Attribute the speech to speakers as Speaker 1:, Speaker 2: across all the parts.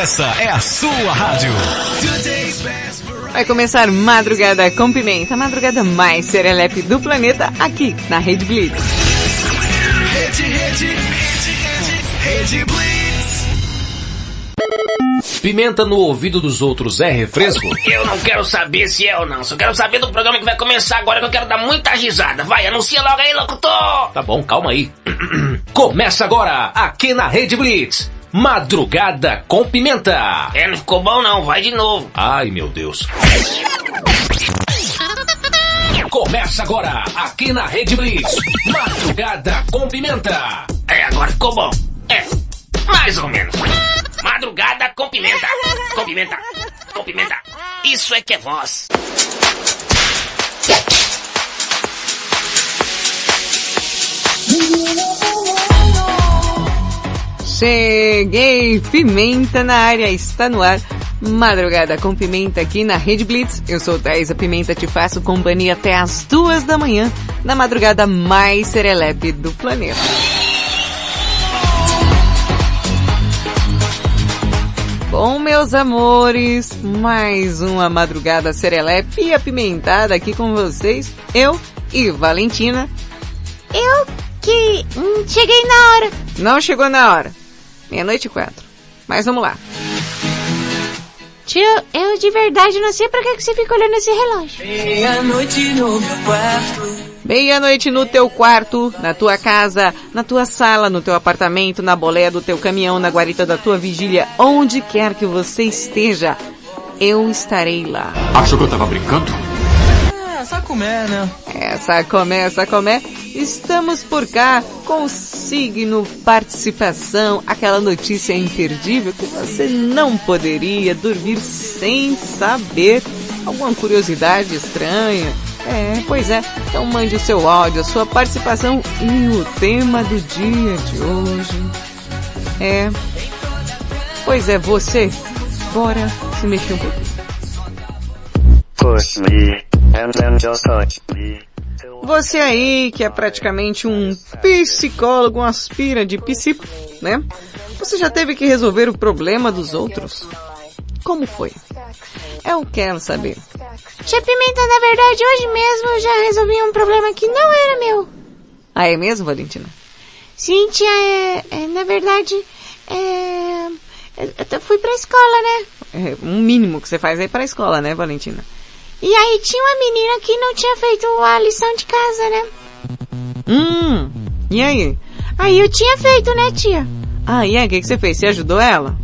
Speaker 1: Essa é a sua rádio.
Speaker 2: Vai começar Madrugada com Pimenta, a madrugada mais serelepe do planeta, aqui na Rede Blitz.
Speaker 1: Rede, rede, rede, rede, rede Blitz.
Speaker 3: Pimenta no ouvido dos outros é refresco?
Speaker 4: Eu não quero saber se é ou não. Só quero saber do programa que vai começar agora que eu quero dar muita risada. Vai, anuncia logo aí, locutor!
Speaker 3: Tá bom, calma aí. Começa agora, aqui na Rede Blitz. Madrugada com Pimenta.
Speaker 4: É, não ficou bom não, vai de novo.
Speaker 3: Ai, meu Deus. Começa agora, aqui na Rede Blitz. Madrugada com Pimenta.
Speaker 4: É, agora ficou bom. É, mais ou menos. Madrugada com pimenta. Com pimenta. Com pimenta. Isso é que é voz.
Speaker 2: Cheguei! Pimenta na área, está no ar. Madrugada com Pimenta aqui na Rede Blitz. Eu sou Thaisa Pimenta, te faço companhia até as duas da manhã, na madrugada mais serelepe do planeta. Bom, meus amores, mais uma madrugada serelepe e apimentada aqui com vocês. Eu e Valentina.
Speaker 5: Eu que hum, cheguei na hora.
Speaker 2: Não chegou na hora. Meia-noite e quatro. Mas vamos lá.
Speaker 5: Tio, eu de verdade não sei pra que você fica olhando esse relógio.
Speaker 6: Meia-noite no meu quarto.
Speaker 2: Meia-noite no teu quarto, na tua casa, na tua sala, no teu apartamento, na boleia do teu caminhão, na guarita da tua vigília, onde quer que você esteja, eu estarei lá.
Speaker 7: Achou que eu tava brincando?
Speaker 6: É, só comer, né?
Speaker 2: Essa começa, começa. Estamos por cá com o signo participação, aquela notícia imperdível que você não poderia dormir sem saber. Alguma curiosidade estranha? É, pois é. Então mande o seu áudio, a sua participação e o tema do dia de hoje. É. Pois é, você. Bora se mexer um pouquinho.
Speaker 8: Push me,
Speaker 2: Você aí que é praticamente um psicólogo, um aspira de psico, né? Você já teve que resolver o problema dos outros? Como foi? Eu quero saber.
Speaker 5: Tia Pimenta, na verdade, hoje mesmo eu já resolvi um problema que não era meu.
Speaker 2: Ah, é mesmo, Valentina?
Speaker 5: Sim, tia, é, é, na verdade, é, eu, eu fui pra escola, né?
Speaker 2: É um mínimo que você faz aí pra escola, né, Valentina?
Speaker 5: E aí tinha uma menina que não tinha feito a lição de casa, né?
Speaker 2: Hum, e aí?
Speaker 5: Aí eu tinha feito, né, tia?
Speaker 2: Ah, e aí, o que, que você fez? Você ajudou ela?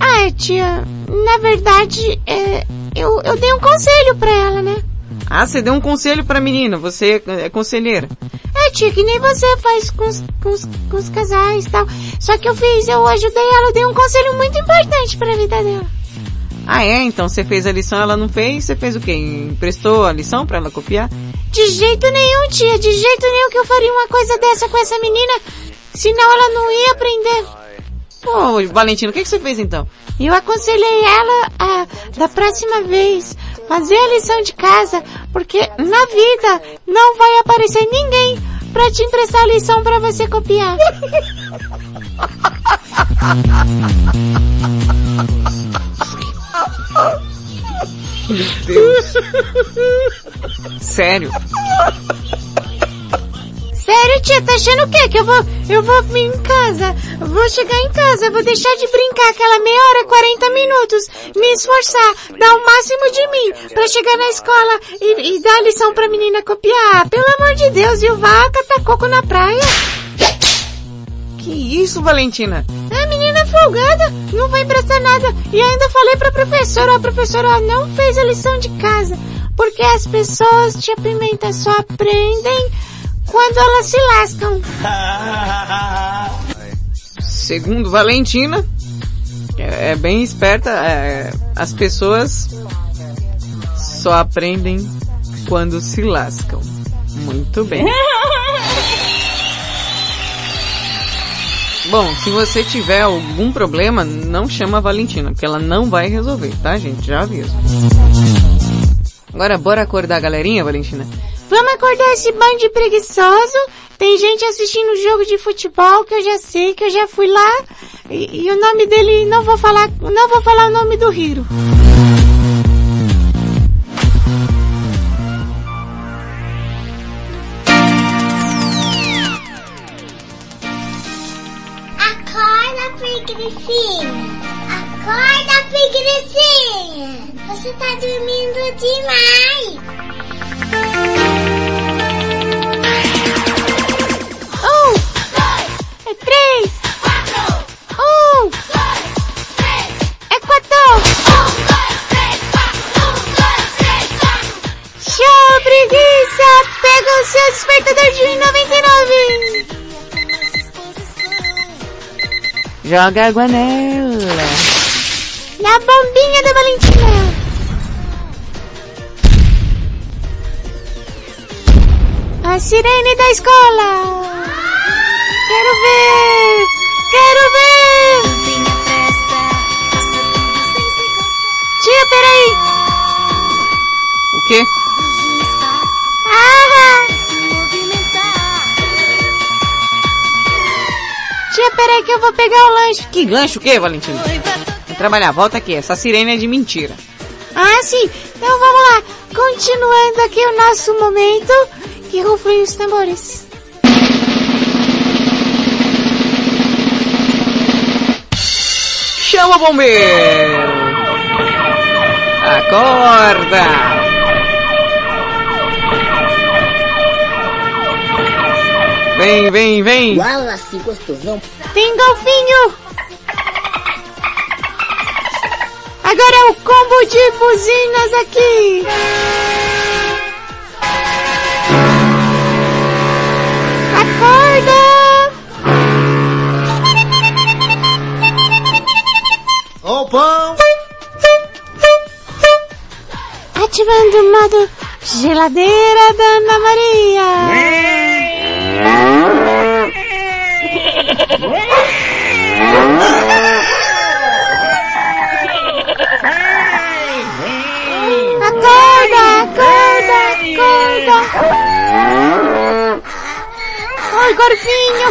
Speaker 5: Ah, tia, na verdade, é, eu, eu dei um conselho pra ela, né?
Speaker 2: Ah, você deu um conselho pra menina, você é conselheira.
Speaker 5: É, tia, que nem você faz com os, com os, com os casais e tal. Só que eu fiz, eu ajudei ela, eu dei um conselho muito importante pra vida dela.
Speaker 2: Ah, é? Então você fez a lição, ela não fez, você fez o quê? Emprestou a lição pra ela copiar?
Speaker 5: De jeito nenhum, tia, de jeito nenhum que eu faria uma coisa dessa com essa menina, senão ela não ia aprender.
Speaker 2: Pô, Valentino, o que, que você fez então?
Speaker 5: Eu aconselhei ela a, da próxima vez, fazer a lição de casa, porque na vida não vai aparecer ninguém pra te emprestar a lição pra você copiar.
Speaker 2: Meu Deus. Sério?
Speaker 5: Sério, tia, tá achando o quê? Que eu vou, eu vou vir em casa, vou chegar em casa, vou deixar de brincar aquela meia hora, 40 minutos, me esforçar, dar o máximo de mim, pra chegar na escola e, e dar lição pra menina copiar. Pelo amor de Deus, viu? Vá catar coco na praia.
Speaker 2: Que isso, Valentina?
Speaker 5: A menina folgada, não vai emprestar nada. E ainda falei pra professora, a professora não fez a lição de casa. Porque as pessoas, tia Pimenta, só aprendem quando elas se lascam.
Speaker 2: Segundo Valentina, é, é bem esperta, é, as pessoas só aprendem quando se lascam. Muito bem. Bom, se você tiver algum problema, não chama a Valentina, porque ela não vai resolver, tá gente? Já aviso. Agora bora acordar a galerinha, Valentina?
Speaker 5: Vamos acordar esse bando de preguiçoso. Tem gente assistindo jogo de futebol que eu já sei, que eu já fui lá. E, e o nome dele, não vou falar, não vou falar o nome do Hiro.
Speaker 7: Preguiçinha. Acorda, preguiçinha. Você tá dormindo demais.
Speaker 5: Um, é três, um, é quatro. Show, preguiça! Pega o seu despertador de 1,99.
Speaker 2: Joga água nela.
Speaker 5: Na bombinha da Valentina. A sirene da escola. Quero ver. Quero ver. Tia, peraí.
Speaker 2: O quê?
Speaker 5: Ah! Tia, peraí que eu vou pegar o lanche.
Speaker 2: Que lanche o quê, Valentina? Vai trabalhar, volta aqui. Essa sirene é de mentira.
Speaker 5: Ah, sim. Então vamos lá. Continuando aqui o nosso momento. Que rufem os tambores.
Speaker 2: Chama o bombeiro! Acorda! Vem, vem, vem!
Speaker 9: Wallace, gostosão.
Speaker 5: Tem golfinho. Agora é o combo de buzinas aqui. Acorda!
Speaker 10: Ó o pão!
Speaker 5: Ativando o modo geladeira da Ana Maria. Acorda. Oi, gorfinho.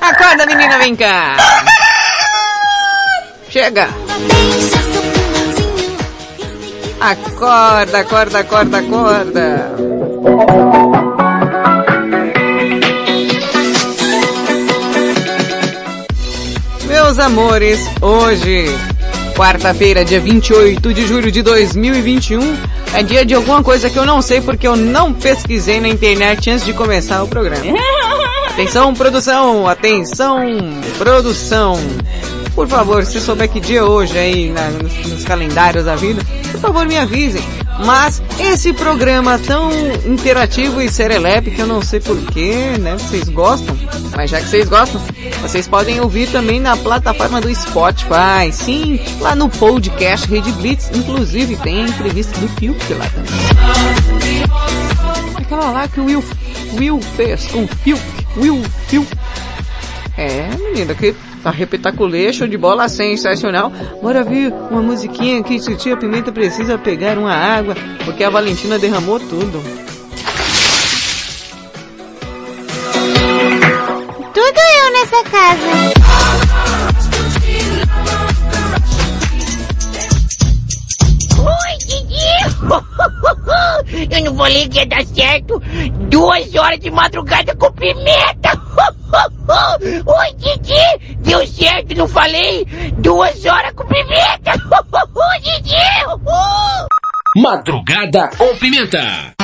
Speaker 2: Acorda, menina, vem cá! Chega! Acorda, acorda, acorda, acorda! Meus amores, hoje, quarta-feira, dia 28 de julho de 2021, é dia de alguma coisa que eu não sei porque eu não pesquisei na internet antes de começar o programa. Atenção, produção! Atenção, produção! Por favor, se souber que dia é hoje aí na- nos, nos calendários da vida, por favor me avisem. Mas esse programa tão interativo e serelepe que eu não sei porquê, né? Vocês gostam? Mas já que vocês gostam, vocês podem ouvir também na plataforma do Spotify. Sim, lá no podcast Rede Blitz. Inclusive tem entrevista do Fiuk lá também. Aquela lá que o Will, Will fez com o Fiuk. Will, Fiuk. É, menina, que tá repetaculê, show de bola sensacional. Bora ver uma musiquinha que Titia Pimenta precisa pegar uma água, porque a Valentina derramou tudo.
Speaker 5: Tudo eu nessa casa.
Speaker 9: Oi, Didi! Eu não falei que ia dar certo. Duas horas de madrugada com pimenta. Oi, Didi! Deu certo, não falei? Duas horas com pimenta. Didi!
Speaker 3: Madrugada com Pimenta.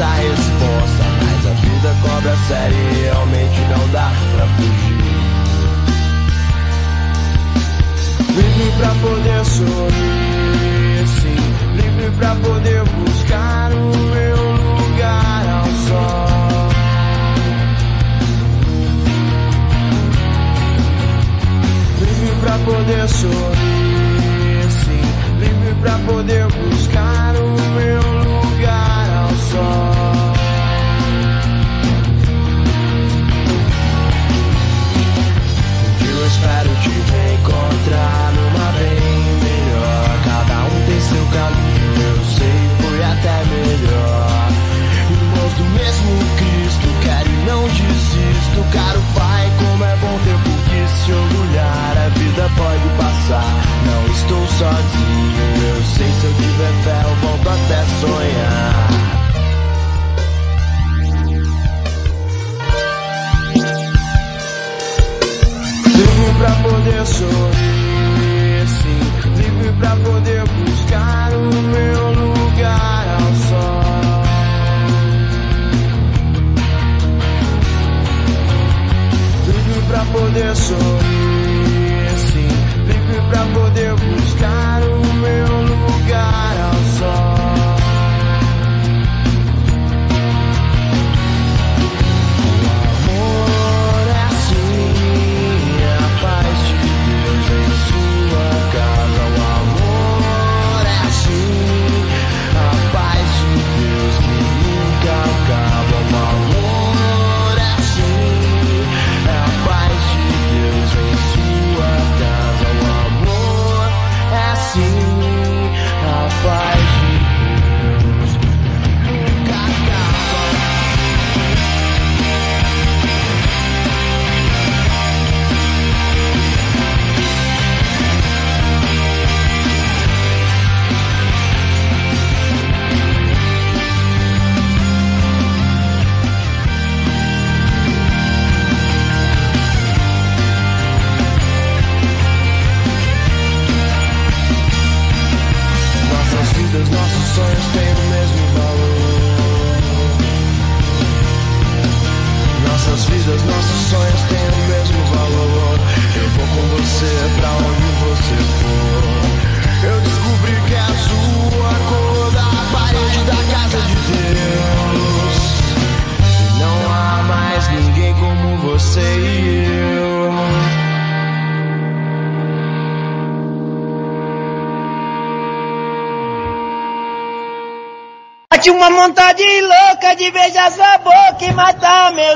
Speaker 1: essa resposta Mas a vida cobra série, e realmente não dá pra fugir. Livre pra poder sorrir, sim. Livre pra poder buscar o meu lugar ao sol. Livre pra poder sorrir, sim. Livre pra poder buscar o meu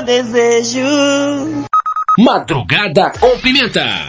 Speaker 11: desejo.
Speaker 3: Madrugada com Pimenta.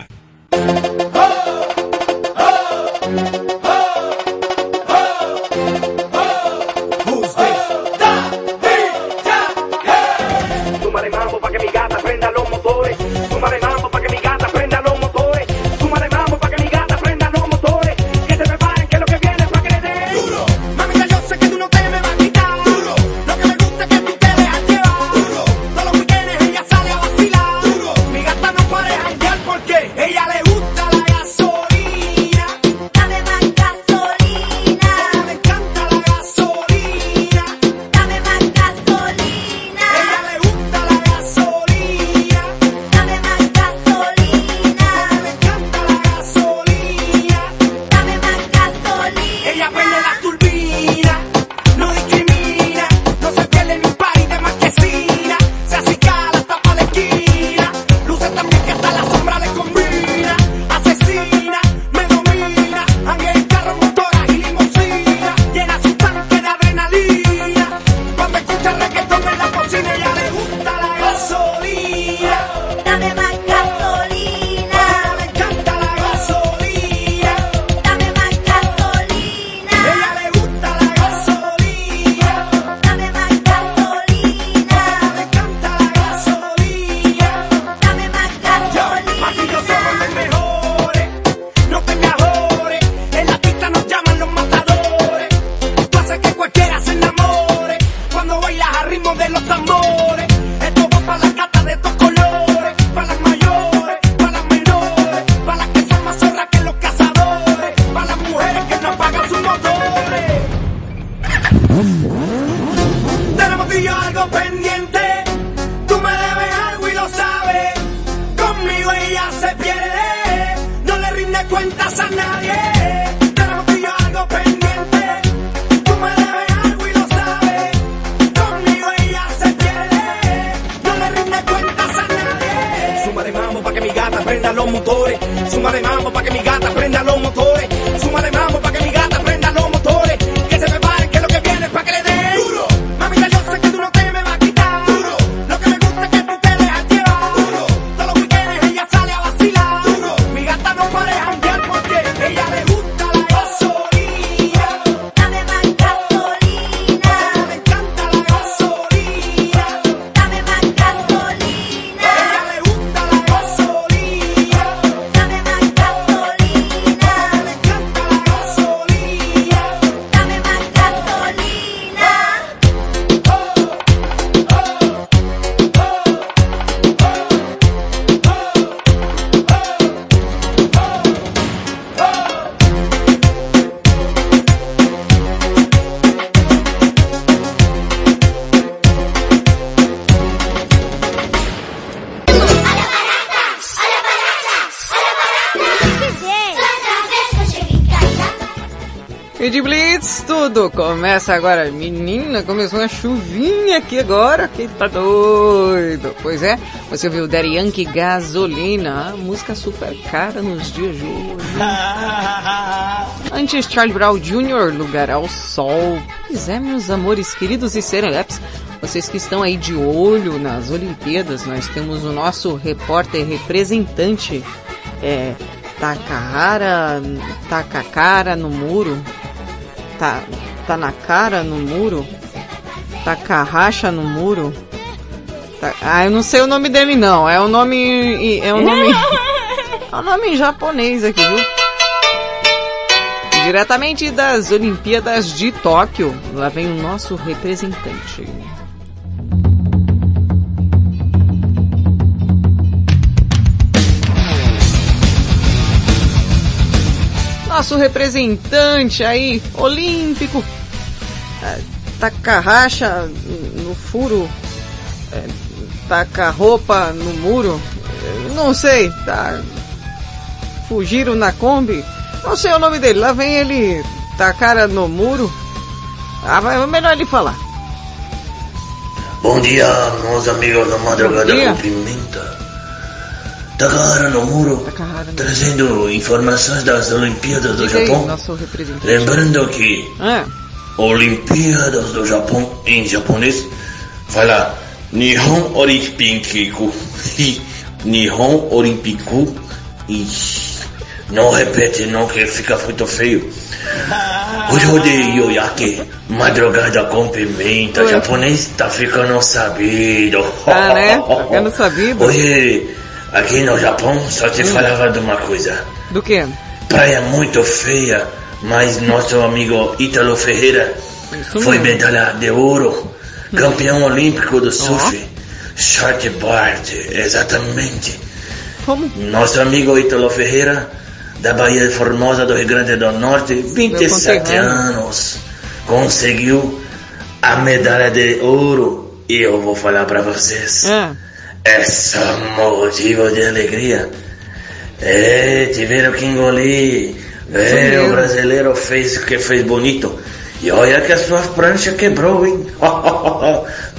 Speaker 2: Aqui agora. Quem tá doido? Pois é, você ouviu Daddy Yankee Gasolina, música super cara nos dias de hoje. Antes, Charlie Brown Jr., Lugar ao Sol. Pois é, meus amores queridos e serelepes, vocês que estão aí de olho nas Olimpíadas, nós temos o nosso repórter representante, é, Takahara, Takakara no muro, tá, tá na cara no muro, Takahasha no muro, tá, ah, eu não sei o nome dele não, é o nome, é o nome, é o nome em japonês aqui, viu? Diretamente das Olimpíadas de Tóquio, lá vem o nosso representante. Nosso representante aí, olímpico, é, taca no furo, é, taca roupa no muro, é, não sei, tá, fugiram na Kombi, não sei o nome dele, lá vem ele, tacara no muro, ah, é melhor ele falar.
Speaker 12: Bom dia, meus amigos da Madrugada com Pimenta. Takahara no muro, trazendo informações das Olimpíadas do Japão. Lembrando que
Speaker 2: Ah,
Speaker 12: Olimpíadas do Japão em japonês fala Nihon Olimpiku. Nihon Olimpiku. Não repete não que fica muito feio. Hoje de Yoyake, madrugada com pimenta,
Speaker 2: Oi.
Speaker 12: japonês tá ficando sabido.
Speaker 2: Tá, né? Tá ficando sabido.
Speaker 12: Hoje, aqui no Japão, só te
Speaker 2: Hum.
Speaker 12: falava de uma coisa.
Speaker 2: do que?
Speaker 12: Praia muito feia, mas nosso amigo Ítalo Ferreira foi medalha de ouro, campeão olímpico do surf, shortboard, exatamente.
Speaker 2: Como?
Speaker 12: Nosso amigo Ítalo Ferreira, da Bahia de Formosa do Rio Grande do Norte, 27
Speaker 2: conterrâneo.
Speaker 12: anos, conseguiu a medalha de ouro. E eu vou falar para vocês.
Speaker 2: Ah,
Speaker 12: É só motivo de alegria. É, tiveram que engolir. É, o brasileiro fez o que fez bonito. E olha que a sua prancha quebrou, hein?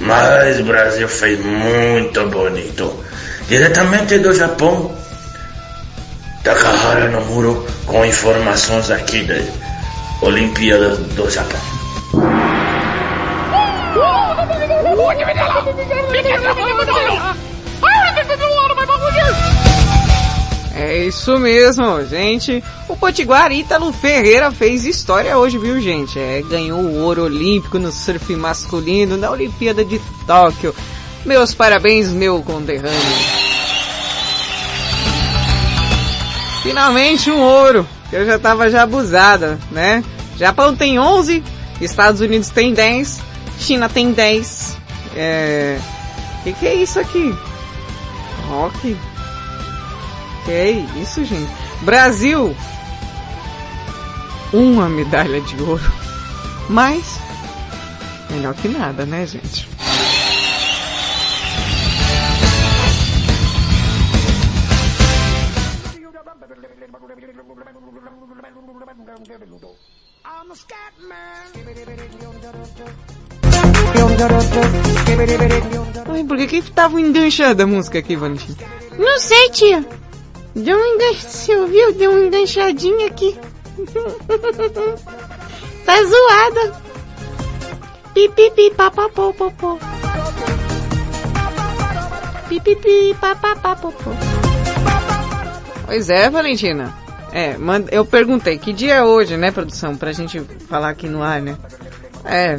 Speaker 12: Mas o Brasil fez muito bonito. Diretamente do Japão. Takahara no muro com informações aqui da Olimpíada do Japão.
Speaker 2: É isso mesmo, gente. O Potiguar Ítalo Ferreira fez história hoje, viu, gente? É, ganhou o ouro olímpico no surf masculino na Olimpíada de Tóquio. Meus parabéns, meu conterrâneo. Finalmente um ouro, que eu já tava já abusada, né? Japão tem 11, Estados Unidos tem 10, China tem 10. É... Que que é isso aqui? Rock? Que é isso, gente? Brasil! Uma medalha de ouro. Mas, melhor que nada, né, gente? Ai, por que que tava enganchada a música aqui, Valentim?
Speaker 5: Não sei, tia. Deu um enganche, você ouviu? Deu uma enganchadinha aqui. tá zoada. Pipipi, papapô, popô. Pipipi, papapá, popô.
Speaker 2: Pois é, Valentina. É, manda- eu perguntei, que dia é hoje, né, produção? Pra gente falar aqui no ar, né? É,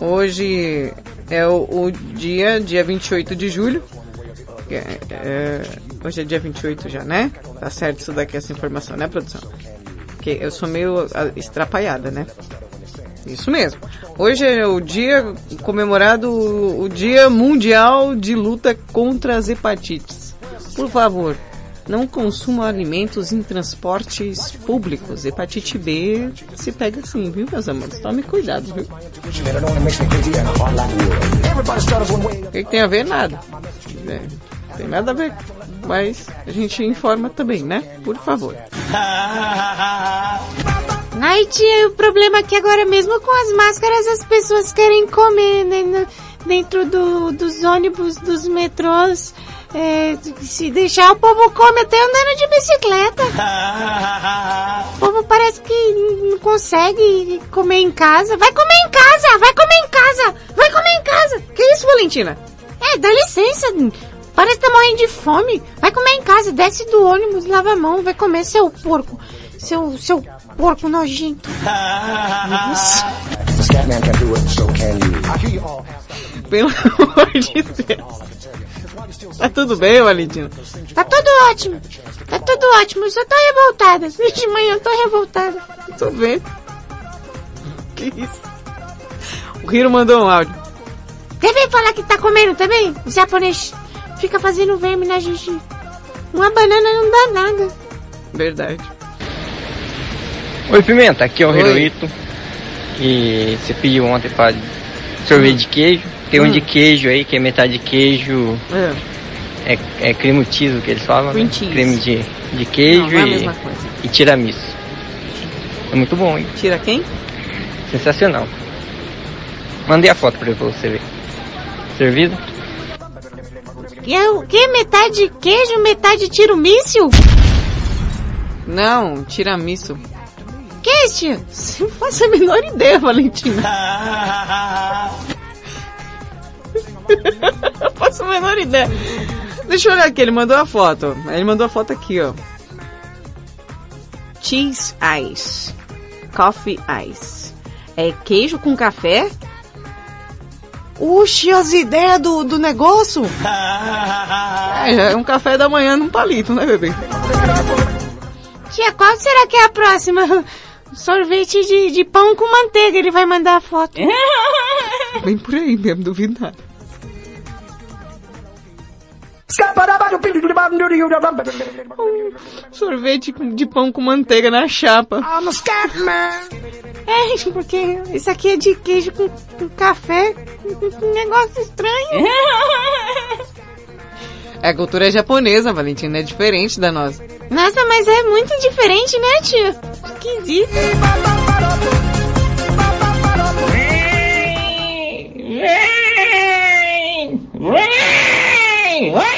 Speaker 2: hoje é o, o dia, dia 28 de julho. É, é, hoje é dia 28 já, né? Tá certo isso daqui, essa informação, né, produção? Porque eu sou meio ah, estrapalhada, né? Isso mesmo. Hoje é o dia comemorado, o Dia Mundial de Luta contra as Hepatites. Por favor, não consuma alimentos em transportes públicos. Hepatite B se pega assim, viu, meus amores? Tome cuidado, viu? O que, que tem a ver? Nada. É, tem nada a ver. Mas a gente informa também, né? Por favor.
Speaker 5: Ai, tia, o problema é que agora mesmo com as máscaras as pessoas querem comer né, dentro do, dos ônibus, dos metrôs. É, se deixar o povo come até andando de bicicleta. O povo parece que não consegue comer em casa. Vai comer em casa! Vai comer em casa! Vai comer em casa!
Speaker 2: Que isso, Valentina?
Speaker 5: É, dá licença. Parece que tá morrendo de fome. Vai comer em casa, desce do ônibus, lava a mão, vai comer seu porco. Seu, seu porco nojento.
Speaker 2: Pelo amor de Deus. Tá tudo bem, Valentina?
Speaker 5: Tá tudo ótimo. Tá tudo ótimo. Eu só tô revoltada. De manhã eu tô revoltada.
Speaker 2: Tô vendo. Que isso? O Hiro mandou um áudio.
Speaker 5: Deve falar que tá comendo também? O japonês fica fazendo verme na gente. Uma banana não dá nada.
Speaker 2: Verdade.
Speaker 13: Oi Pimenta, aqui é o
Speaker 2: Oi.
Speaker 13: Hirohito. E você pediu ontem para sorvete de queijo. Tem um
Speaker 2: Hum.
Speaker 13: de queijo aí que é metade queijo.
Speaker 2: É.
Speaker 13: É, é creme cheese que eles falam,
Speaker 2: Cream
Speaker 13: né? Creme de, de queijo
Speaker 2: Não, não é
Speaker 13: e,
Speaker 2: coisa.
Speaker 13: e tiramisu. É muito bom, hein?
Speaker 2: Tira quem?
Speaker 13: Sensacional. Mandei a foto pra você ver. Servido?
Speaker 5: Que é o que? Metade queijo, metade tiro míssil?
Speaker 2: Não, tiramisu.
Speaker 5: Que é isso?
Speaker 2: Não faço a menor ideia, Valentina. Não faço a menor ideia. Deixa eu olhar aqui, ele mandou a foto. Ele mandou a foto aqui, ó. Cheese Ice. Coffee Ice. É queijo com café? Uxi, as ideias do, do negócio? É, já é um café da manhã num palito, né, bebê?
Speaker 5: Tia, qual será que é a próxima? Sorvete de, de pão com manteiga, ele vai mandar a foto.
Speaker 2: Vem por aí mesmo, duvido nada. Sorvete com- de pão com manteiga na chapa.
Speaker 5: É, porque isso aqui é de queijo com, com café. Um negócio estranho.
Speaker 2: É, a cultura japonesa, Valentina, é diferente da nossa.
Speaker 5: Nossa, mas é muito diferente, né, tia? Esquisito.
Speaker 9: Vem! Vem! Vai lá!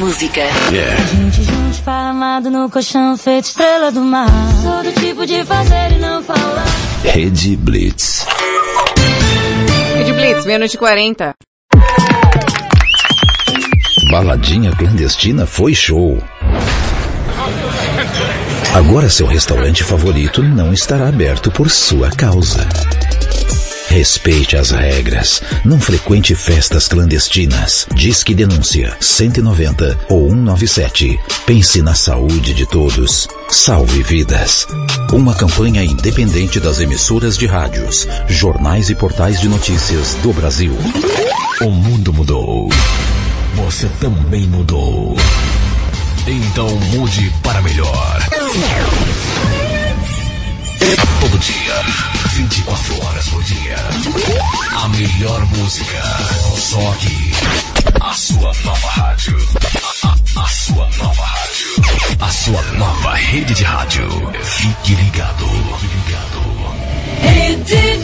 Speaker 14: música.
Speaker 15: Yeah.
Speaker 16: Gente junto, esparramado no colchão, feito estrela do mar. Sou do tipo de fazer e não falar.
Speaker 15: Rede Blitz.
Speaker 2: Rede Blitz, meia-noite e 40.
Speaker 15: Baladinha clandestina foi show. Agora seu restaurante favorito não estará aberto por sua causa. Respeite as regras. Não frequente festas clandestinas. Disque denúncia 190 ou 197. Pense na saúde de todos. Salve vidas. Uma campanha independente das emissoras de rádios, jornais e portais de notícias do Brasil.
Speaker 17: O mundo mudou. Você também mudou. Então mude para melhor. Todo dia, 24 horas por dia. A melhor música. Só aqui. A sua nova rádio. A, a- a sua nova rádio. A sua nova rede de rádio. Fique ligado. Fique ligado.
Speaker 18: Rede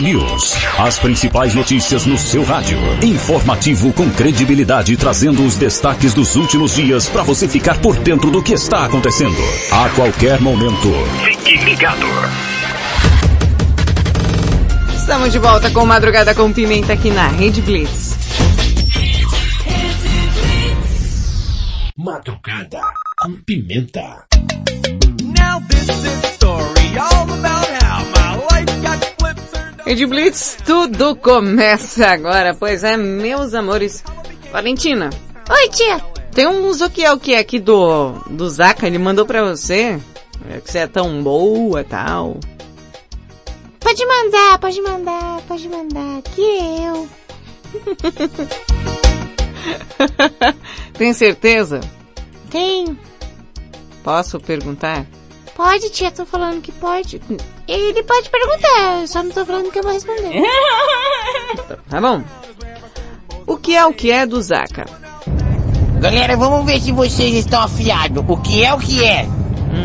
Speaker 18: News. As principais notícias no seu rádio. Informativo com credibilidade, trazendo os destaques dos últimos dias para você ficar por dentro do que está acontecendo. A qualquer momento. Fique ligado.
Speaker 2: Estamos de volta com Madrugada com Pimenta aqui na Rede Blitz.
Speaker 17: Madrugada com pimenta.
Speaker 19: Now this is the story flipped.
Speaker 2: Rede Blitz, tudo começa agora, pois é, meus amores. Valentina.
Speaker 5: Oi, tia.
Speaker 2: Tem um Zoquiel que é aqui do, do Zaka, ele mandou pra você. é, Que você é tão boa tal.
Speaker 5: Pode mandar, pode mandar, pode mandar. Que eu.
Speaker 2: Tem certeza?
Speaker 5: Tenho.
Speaker 2: Posso perguntar?
Speaker 5: Pode, tia, tô falando que pode. Ele pode perguntar, eu só não tô falando que eu vou responder.
Speaker 2: Tá bom. O que é o que é do Zaka?
Speaker 9: Galera, vamos ver se vocês estão afiados. O que é o que é?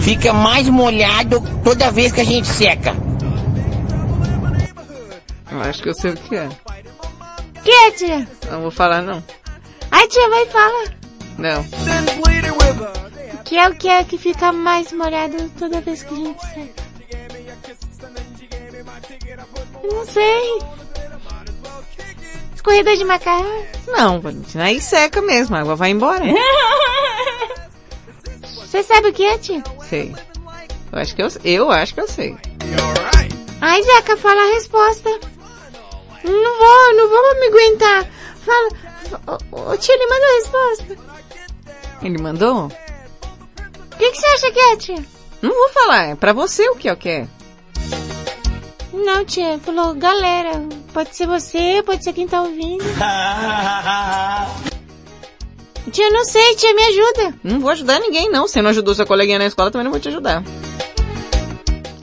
Speaker 9: Fica mais molhado toda vez que a gente seca.
Speaker 2: Eu acho que eu sei o que é.
Speaker 5: Que é, tia?
Speaker 2: Não vou falar não.
Speaker 5: Ai, tia, vai fala.
Speaker 2: Não.
Speaker 5: O que é o que é que fica mais molhado toda vez que a gente seca? Não sei. Escorredor de macarrão.
Speaker 2: Não, Valentina, aí seca mesmo, a água vai embora.
Speaker 5: Você sabe o que é, tia?
Speaker 2: sei. Eu acho que eu, eu acho que eu sei.
Speaker 5: Ai, Zeca, fala a resposta. Não vou, não vou me aguentar. Fala. Ô, ô, tia, ele mandou a resposta.
Speaker 2: Ele mandou?
Speaker 5: O que, que você acha que é, tia?
Speaker 2: Não vou falar, é pra você o que é o que é.
Speaker 5: Não, tia, falou, galera, pode ser você, pode ser quem tá ouvindo. tia, não sei, tia, me ajuda.
Speaker 2: Não vou ajudar ninguém não. Você não ajudou sua coleguinha na escola, também não vou te ajudar.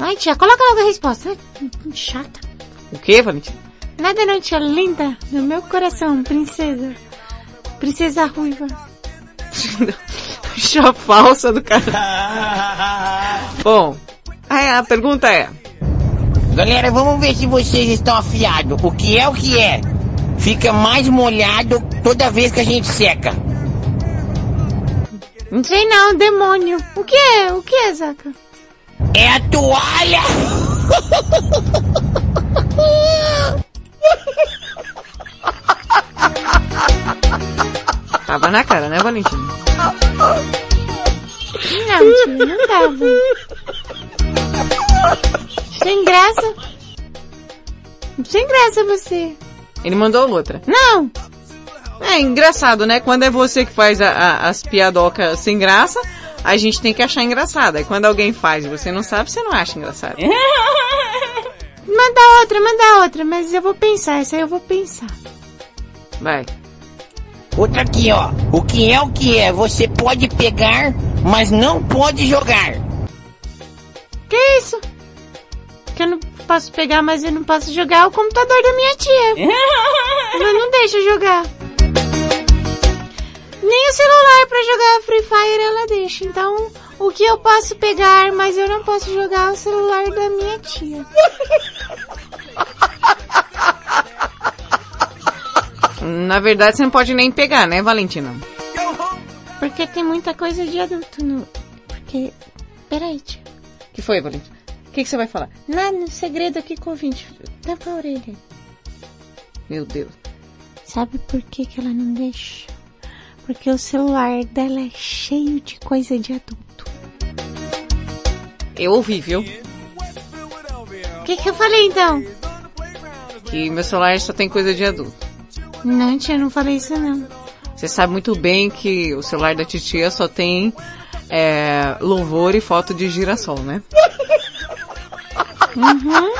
Speaker 5: Ai, tia, coloca logo a resposta. Ai, Chata.
Speaker 2: O que, Valentina?
Speaker 5: Nada não, tia, linda. No meu coração, princesa. Princesa ruiva.
Speaker 2: Chá falsa do cara. Bom, aí a pergunta é...
Speaker 9: Galera, vamos ver se vocês estão afiados. O que é o que é? Fica mais molhado toda vez que a gente seca.
Speaker 5: Não sei não, demônio. O que é? O que é, Zaca?
Speaker 9: É a toalha!
Speaker 2: Tava na cara, né, Valentina?
Speaker 5: Não, tia, não tava. Sem graça. Sem graça você.
Speaker 2: Ele mandou outra.
Speaker 5: Não!
Speaker 2: É engraçado, né? Quando é você que faz a- a- as piadocas sem graça, a gente tem que achar engraçada. E quando alguém faz e você não sabe, você não acha engraçado.
Speaker 5: Manda outra, manda outra, mas eu vou pensar, essa aí eu vou pensar.
Speaker 2: Vai.
Speaker 9: Outra aqui, ó. O que é o que é? Você pode pegar, mas não pode jogar.
Speaker 5: Que isso? Que eu não posso pegar, mas eu não posso jogar o computador da minha tia. Ela não deixa jogar. Nem o celular pra jogar Free Fire ela deixa. Então, o que eu posso pegar, mas eu não posso jogar o celular da minha tia.
Speaker 2: Na verdade, você não pode nem pegar, né, Valentina?
Speaker 5: Porque tem muita coisa de adulto no... Porque... Peraí, tia.
Speaker 2: que foi, Valentina? O que, que você vai falar?
Speaker 5: Nada, no segredo aqui com o ouvinte. Tampa a orelha.
Speaker 2: Meu Deus.
Speaker 5: Sabe por que, que ela não deixa? Porque o celular dela é cheio de coisa de adulto.
Speaker 2: Eu ouvi, viu?
Speaker 5: O que, que eu falei então?
Speaker 2: Que meu celular só tem coisa de adulto.
Speaker 5: Não, tia, não falei isso não.
Speaker 2: Você sabe muito bem que o celular da titia só tem é, louvor e foto de girassol, né?
Speaker 5: Uhum.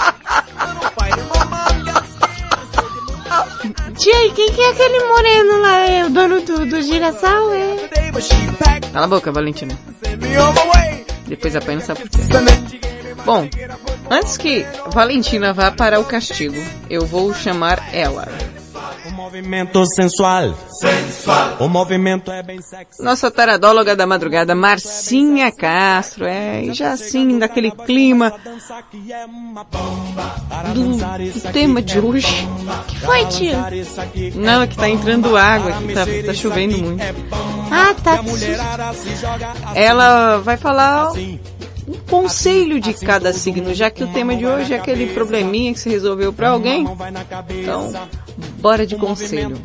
Speaker 5: Tia, quem que é aquele moreno lá? É o dono do, do girassol? É?
Speaker 2: Cala a boca, Valentina. Depois sabe por quê. Bom, antes que Valentina vá para o castigo, eu vou chamar ela.
Speaker 1: O movimento sensual. Sensual. O movimento é bem sexy.
Speaker 2: Nossa taradóloga da madrugada, Marcinha Castro, é, e já assim, daquele clima do, do tema de hoje.
Speaker 5: que foi, tio?
Speaker 2: Não, é que tá entrando água aqui, tá, tá chovendo muito.
Speaker 5: Ah, tá.
Speaker 2: Ela vai falar um conselho de cada signo, já que o tema de hoje é aquele probleminha que se resolveu pra alguém. Então, bora de conselho.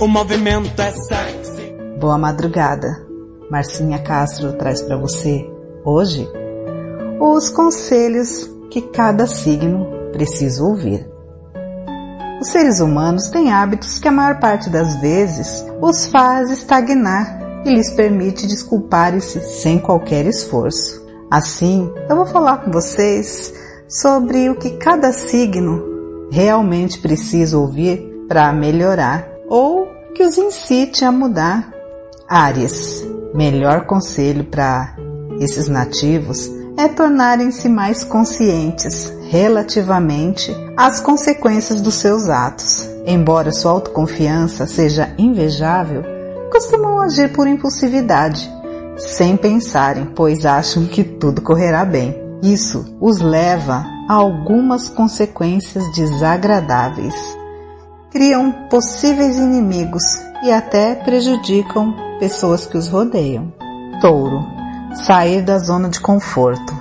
Speaker 1: O movimento é sexy.
Speaker 20: Boa madrugada. Marcinha Castro traz para você hoje os conselhos que cada signo precisa ouvir. Os seres humanos têm hábitos que a maior parte das vezes os faz estagnar e lhes permite desculparem-se sem qualquer esforço. Assim, eu vou falar com vocês sobre o que cada signo realmente precisa ouvir para melhorar ou que os incite a mudar. Áreas. Melhor conselho para esses nativos é tornarem-se mais conscientes relativamente às consequências dos seus atos. Embora sua autoconfiança seja invejável, costumam agir por impulsividade, sem pensarem, pois acham que tudo correrá bem. Isso os leva a algumas consequências desagradáveis. Criam possíveis inimigos e até prejudicam pessoas que os rodeiam. Touro. Sair da zona de conforto.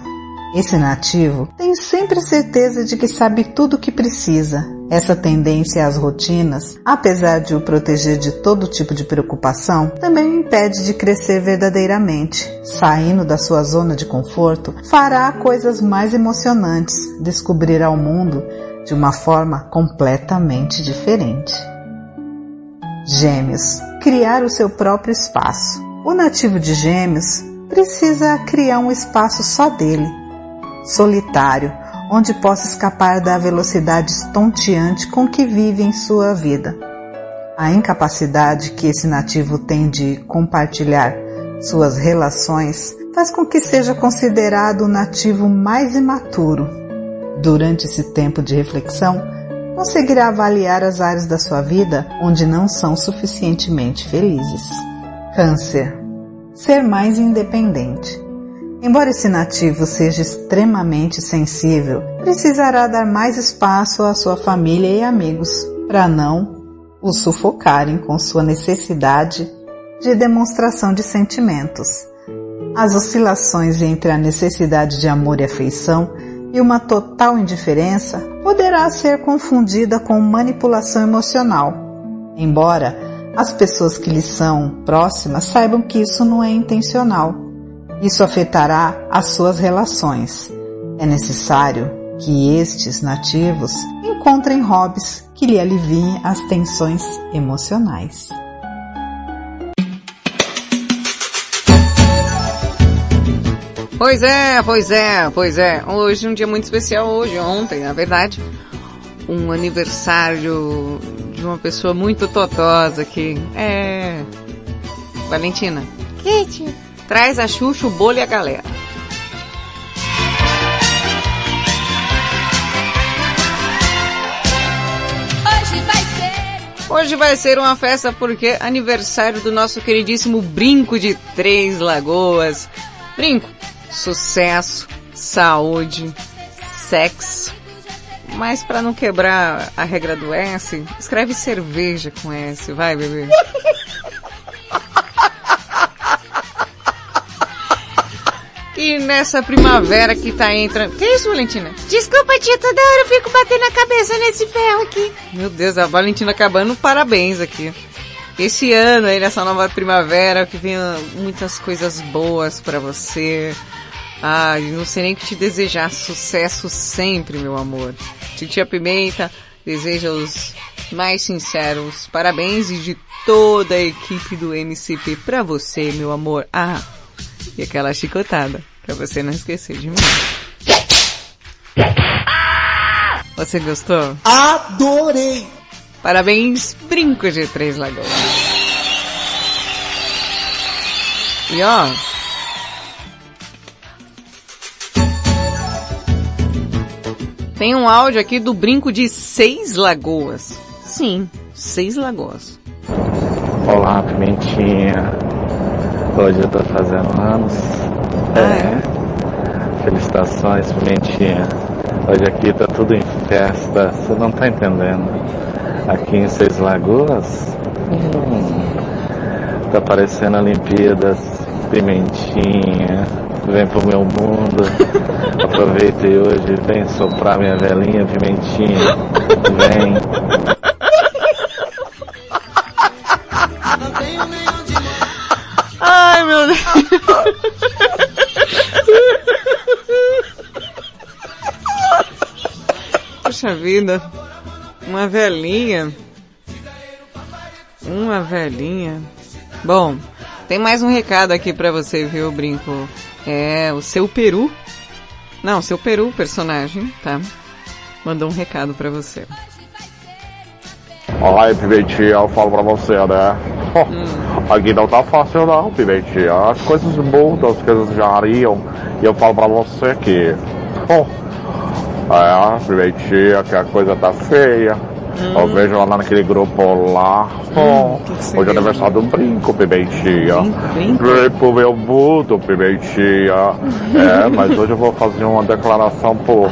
Speaker 20: Esse nativo tem sempre certeza de que sabe tudo o que precisa. Essa tendência às rotinas, apesar de o proteger de todo tipo de preocupação, também o impede de crescer verdadeiramente. Saindo da sua zona de conforto, fará coisas mais emocionantes, descobrirá o mundo de uma forma completamente diferente. Gêmeos. Criar o seu próprio espaço. O nativo de Gêmeos precisa criar um espaço só dele, solitário, onde possa escapar da velocidade estonteante com que vive em sua vida. A incapacidade que esse nativo tem de compartilhar suas relações faz com que seja considerado o nativo mais imaturo. Durante esse tempo de reflexão, conseguirá avaliar as áreas da sua vida onde não são suficientemente felizes. Câncer. Ser mais independente. Embora esse nativo seja extremamente sensível, precisará dar mais espaço à sua família e amigos para não o sufocarem com sua necessidade de demonstração de sentimentos. As oscilações entre a necessidade de amor e afeição e uma total indiferença poderá ser confundida com manipulação emocional. Embora as pessoas que lhe são próximas saibam que isso não é intencional. Isso afetará as suas relações. É necessário que estes nativos encontrem hobbies que lhe aliviem as tensões emocionais.
Speaker 2: Pois é, pois é, pois é. Hoje é um dia muito especial, hoje, ontem, na verdade. Um aniversário de uma pessoa muito totosa aqui. É. Valentina.
Speaker 5: Kate.
Speaker 2: Traz a Xuxa, o bolo e a galera.
Speaker 16: Hoje vai ser.
Speaker 2: Hoje vai ser uma festa porque é aniversário do nosso queridíssimo Brinco de Três Lagoas. Brinco, sucesso, saúde, sexo. Mas para não quebrar a regra do S, escreve cerveja com S, vai bebê. E nessa primavera que tá entrando. Que isso, Valentina?
Speaker 5: Desculpa, tia, toda hora eu fico batendo a cabeça nesse ferro aqui.
Speaker 2: Meu Deus, a Valentina acabando, parabéns aqui. Esse ano aí, nessa nova primavera, que venha muitas coisas boas pra você. Ah, não sei nem que te desejar. Sucesso sempre, meu amor. Titia Pimenta deseja os mais sinceros parabéns e de toda a equipe do MCP pra você, meu amor. Ah, e aquela chicotada, pra você não esquecer de mim. Você gostou?
Speaker 21: Adorei!
Speaker 2: Parabéns, Brinco de Três Lagoas. E ó, tem um áudio aqui do Brinco de Seis Lagoas. Sim, Seis Lagoas.
Speaker 22: Olá, Pimentinha. Hoje eu tô fazendo anos. É. Felicitações, Pimentinha. Hoje aqui tá tudo em festa, você não tá entendendo. Aqui em Seis Lagoas, hum, tá parecendo Olimpíadas, Pimentinha. Vem pro meu mundo. Aproveitei hoje, vem soprar minha velhinha, Pimentinha. Vem.
Speaker 2: Ai, meu Deus. Puxa vida. Uma velhinha. Uma velhinha. Bom, tem mais um recado aqui pra você, viu, Brinco? É, o seu Peru. Não, seu Peru, personagem, tá? Mandou um recado pra você.
Speaker 22: Olá, Pimentinha, eu falo pra você, né? Aqui não tá fácil não, Pimentinha. As coisas mudam, as coisas variam. E eu falo pra você que... Oh, é, Pimentinha, que a coisa tá feia. Eu vejo lá naquele grupo lá. Oh, hoje é aniversário do Brinco, Pimentinha. Vem pro meu mundo, Pimentinha. É, mas hoje eu vou fazer uma declaração pro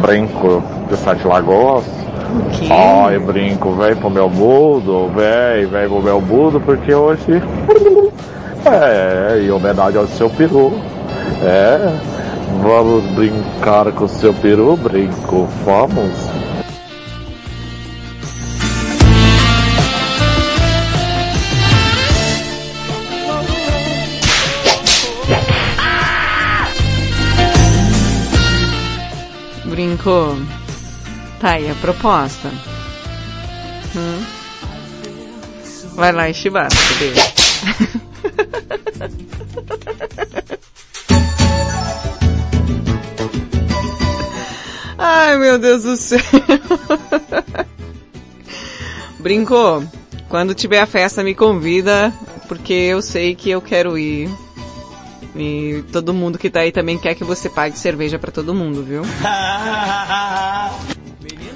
Speaker 22: Brinco de Sete Lagoas. Ai, brinco, vem pro meu mundo, vem, vem pro meu mundo, porque hoje é em homenagem ao seu peru. É, Vamos brincar com seu peru, brinco? Vamos?
Speaker 2: Brincou. Tá aí a proposta. Hum? Vai lá, Shibata, bebê. Ai, meu Deus do céu. Brincou. Quando tiver a festa, me convida, porque eu sei que eu quero ir. E todo mundo que tá aí também quer que você pague cerveja pra todo mundo, viu?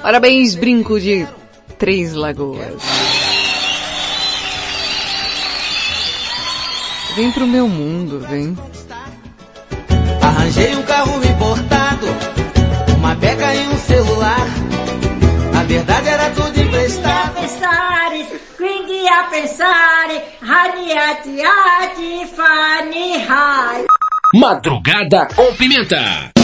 Speaker 2: Parabéns, Brinco de Três Lagoas. Vem pro meu mundo, vem.
Speaker 11: Arranjei um carro importado, uma beca e um celular. Na verdade era tudo emprestado.
Speaker 23: Quindi a pensare, raniati, ati, fani.
Speaker 3: Madrugada com Pimenta.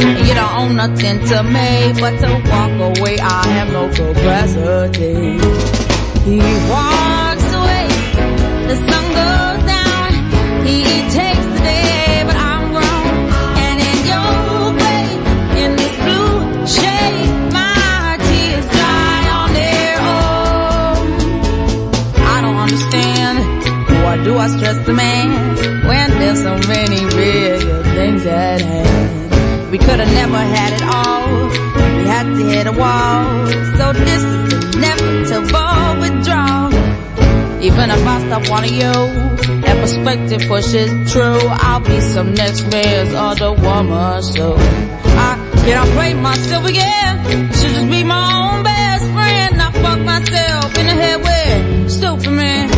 Speaker 24: you don't own nothing to me but to walk away. I have no capacity. He walks We could have never had it all. We had to hit a wall. So this is inevitable withdrawal. Even if I stop wanting you, that perspective pushes true. I'll be some next man's other woman, so I can't play myself again. Should just be my own best friend. I fuck myself in the head with stupid man.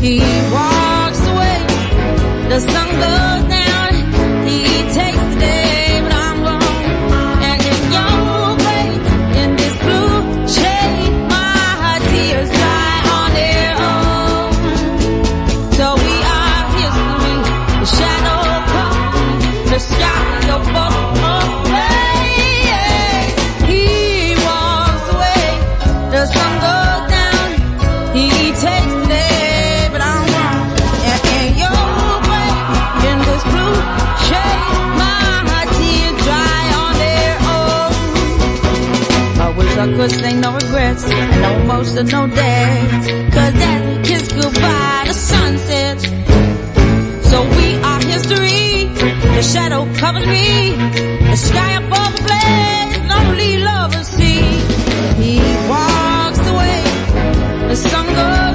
Speaker 24: He walks away, the sun goes and no emotional days. Cause as we kiss goodbye, the sun sets. So we are history. The shadow covers me. The sky above the blaze. Lonely lovers see. He walks away. The sun goes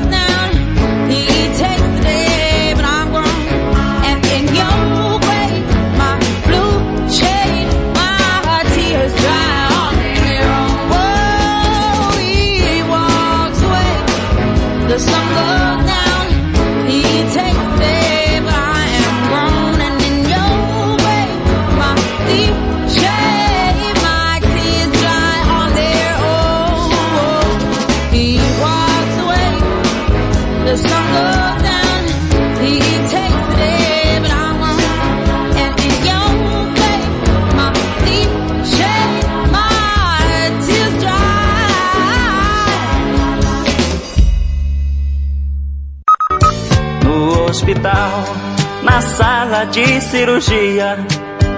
Speaker 25: de cirurgia,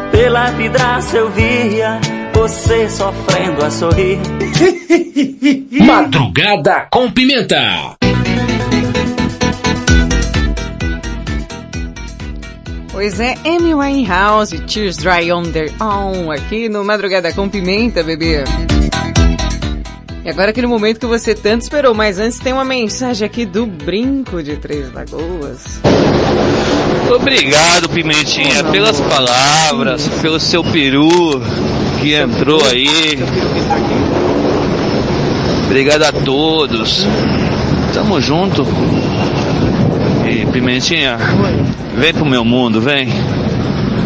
Speaker 25: pela vidraça eu via você sofrendo a sorrir.
Speaker 3: Madrugada com Pimenta.
Speaker 2: Pois é, Amy Winehouse, Tears Dry on Their Own, aqui no Madrugada com Pimenta, bebê. E agora aquele momento que você tanto esperou, mas antes tem uma mensagem aqui do Brinco de Três Lagoas.
Speaker 26: Obrigado, Pimentinha, pelas palavras, pelo seu peru que entrou aí. Obrigado a todos. Tamo junto. E Pimentinha, vem pro meu mundo, vem.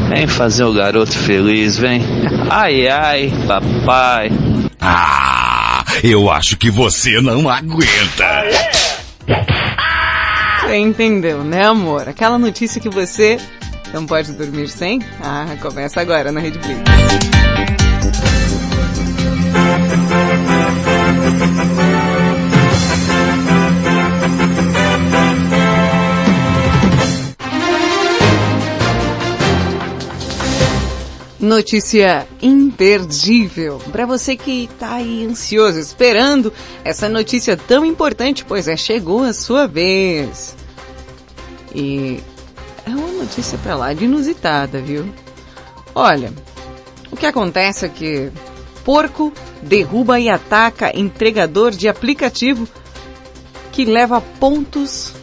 Speaker 26: Vem fazer o garoto feliz, vem. Ai, ai, papai.
Speaker 18: Ah, eu acho que você não aguenta.
Speaker 2: Você entendeu, né, amor? Aquela notícia que você não pode dormir sem? Ah, começa agora na Rede Blitz. Notícia imperdível para você que está aí ansioso, esperando essa notícia tão importante, pois é, chegou a sua vez. E é uma notícia para lá de inusitada, viu? Olha, o que acontece é que porco derruba e ataca entregador de aplicativo que leva pontos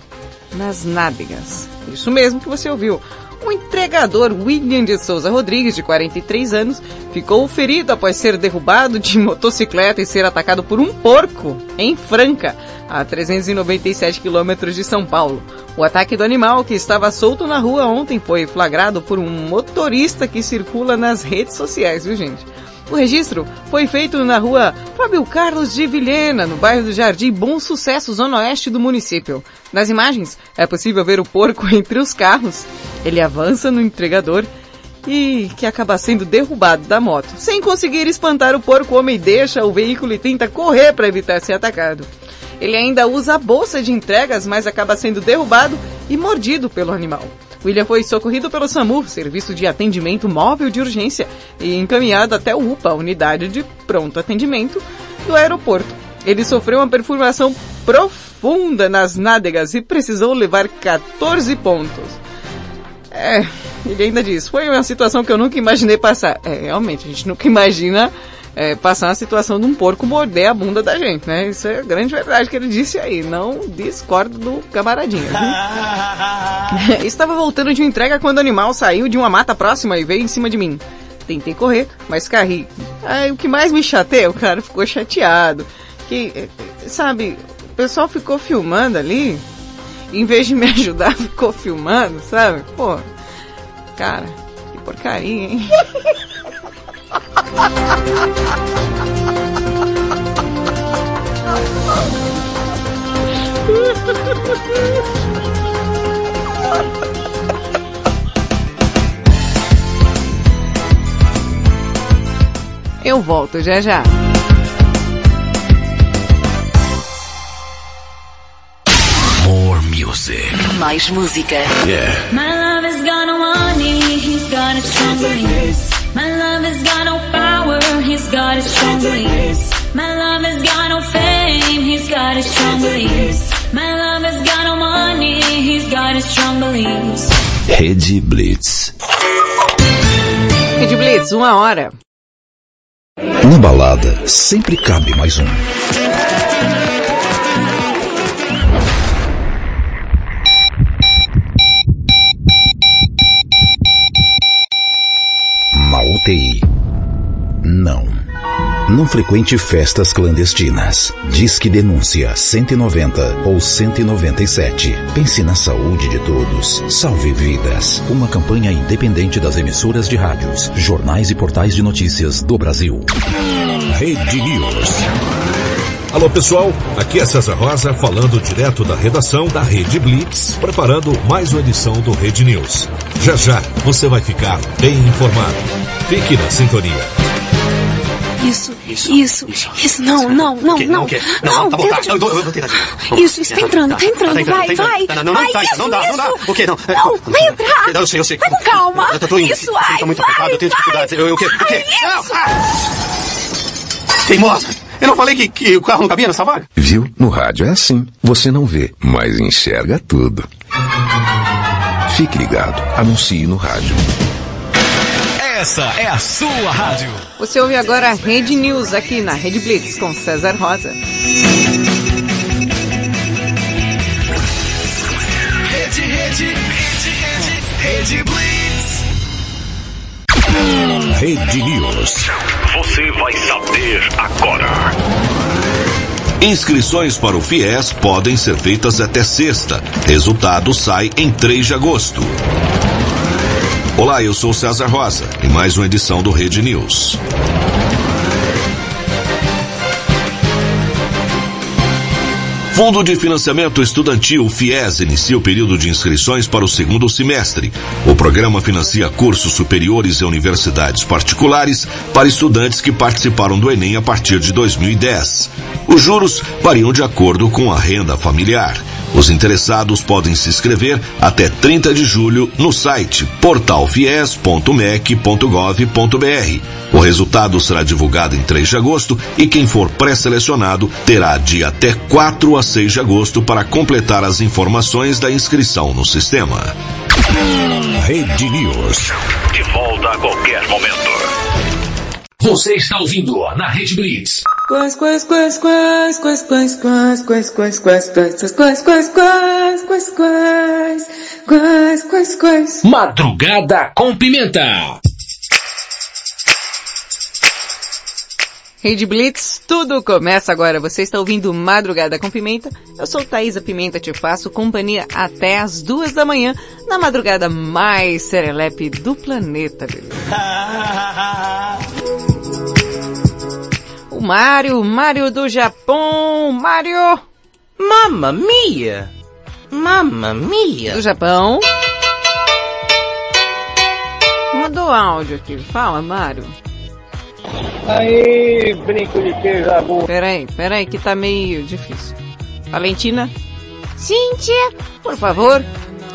Speaker 2: nas nádegas. Isso mesmo que você ouviu. O entregador William de Souza Rodrigues, de 43 anos, ficou ferido após ser derrubado de motocicleta e ser atacado por um porco em Franca, a 397 quilômetros de São Paulo. O ataque do animal, que estava solto na rua ontem, foi flagrado por um motorista que circula nas redes sociais, viu gente? O registro foi feito na rua Fábio Carlos de Vilhena, no bairro do Jardim Bom Sucesso, zona oeste do município. Nas imagens, é possível ver o porco entre os carros. Ele avança no entregador e que acaba sendo derrubado da moto. Sem conseguir espantar o porco, o homem deixa o veículo e tenta correr para evitar ser atacado. Ele ainda usa a bolsa de entregas, mas acaba sendo derrubado e mordido pelo animal. William foi socorrido pelo SAMU, Serviço de Atendimento Móvel de Urgência, e encaminhado até o UPA, Unidade de Pronto Atendimento, do aeroporto. Ele sofreu uma perfuração profunda nas nádegas e precisou levar 14 pontos. É, ele ainda diz, foi uma situação que eu nunca imaginei passar. É, realmente, a gente nunca imagina é, passar uma situação de um porco morder a bunda da gente, né? Isso é a grande verdade que ele disse aí. Não discordo do camaradinha. Estava voltando de uma entrega quando o animal saiu de uma mata próxima e veio em cima de mim. Tentei correr, mas caí. Aí o que mais me chateia, o cara ficou chateado. Que, sabe, o pessoal ficou filmando ali, em vez de me ajudar, ficou filmando, sabe? Pô, cara, que porcaria, hein? Eu volto já já.
Speaker 18: More music.
Speaker 27: Mais música.
Speaker 18: Yeah.
Speaker 24: My love has got no money, he's strong beliefs. My love no power, he's got his strong beliefs. My love has got no fame, he's got his strong beliefs. My love has got no money, he's got his strong beliefs.
Speaker 15: Rede Blitz.
Speaker 2: Rede Blitz, uma hora.
Speaker 15: Na balada, sempre cabe mais um. Na UTI. Não. Não frequente festas clandestinas. Disque denúncia 190 ou 197. Pense na saúde de todos. Salve vidas. Uma campanha independente das emissoras de rádios, jornais e portais de notícias do Brasil.
Speaker 18: Rede News.
Speaker 28: Alô pessoal, aqui é César Rosa falando direto da redação da Rede Blitz, preparando mais uma edição do Rede News. Já já você vai ficar bem informado. Fique na sintonia.
Speaker 27: Isso, isso, isso, não, não, não, não?
Speaker 29: Não,
Speaker 27: não,
Speaker 29: tá bom, tá. Eu, vou tentar de novo.
Speaker 27: Isso, isso, tá entrando, tá entrando,
Speaker 29: tá
Speaker 27: vai,
Speaker 29: tá
Speaker 27: vai,
Speaker 29: Não, não, não,
Speaker 27: vai,
Speaker 29: tá,
Speaker 27: isso,
Speaker 29: não dá, não dá.
Speaker 27: isso.
Speaker 29: O quê? Não,
Speaker 27: Não, vai entrar.
Speaker 29: Eu sei, eu sei.
Speaker 27: Vai com calma.
Speaker 29: Eu tô indo.
Speaker 27: Isso, ai,
Speaker 29: Tá muito
Speaker 27: vai,
Speaker 29: apertado, eu tenho
Speaker 27: vai.
Speaker 29: dificuldades. Eu, o quê? O quê? Não,
Speaker 27: isso.
Speaker 29: ah! Teimosa! Eu não falei que, que o carro não cabia nessa vaga?
Speaker 30: Viu? No rádio é assim. Você não vê, mas enxerga tudo. Fique ligado. Anuncie no rádio.
Speaker 18: Essa é a sua rádio.
Speaker 2: Você ouve agora a Rede News aqui na Rede Blitz com César Rosa.
Speaker 18: Rede, rede, rede, rede, rede Blitz.
Speaker 31: Rede News.
Speaker 3: Você vai saber agora.
Speaker 28: Inscrições para o FIES podem ser feitas até sexta. Resultado sai em 3 de agosto. Olá, eu sou César Rosa e mais uma edição do Rede News. Fundo de Financiamento Estudantil FIES inicia o período de inscrições para o segundo semestre. O programa financia cursos superiores e universidades particulares para estudantes que participaram do Enem a partir de 2010. Os juros variam de acordo com a renda familiar. Os interessados podem se inscrever até 30 de julho no site portalfies.mec.gov.br. O resultado será divulgado em 3 de agosto e quem for pré-selecionado terá de até 4 a 6 de agosto para completar as informações da inscrição no sistema.
Speaker 30: Rede News.
Speaker 3: De volta a qualquer momento.
Speaker 16: Você está ouvindo na Rede Blitz.
Speaker 2: Quais, quais, quais, quais, quais, quais, quais, quais, quais, quais, quais, quais, quais, quais, quais, quais, quais, quais, quais.
Speaker 16: Madrugada com Pimenta.
Speaker 2: Rede Blitz, tudo começa agora. Você está ouvindo Madrugada com Pimenta. Eu sou Thaisa Pimenta, te faço companhia até as duas da manhã, na madrugada mais serelepe do planeta, O Mário, Mário do Japão, Mário!
Speaker 32: Mamma mia! Mamma mia!
Speaker 2: Do Japão. Mandou áudio aqui. Fala, Mário.
Speaker 33: Aí, brinco de queijo amor.
Speaker 2: Peraí, peraí, que tá meio difícil. Valentina,
Speaker 5: Sim, tia.
Speaker 2: por favor,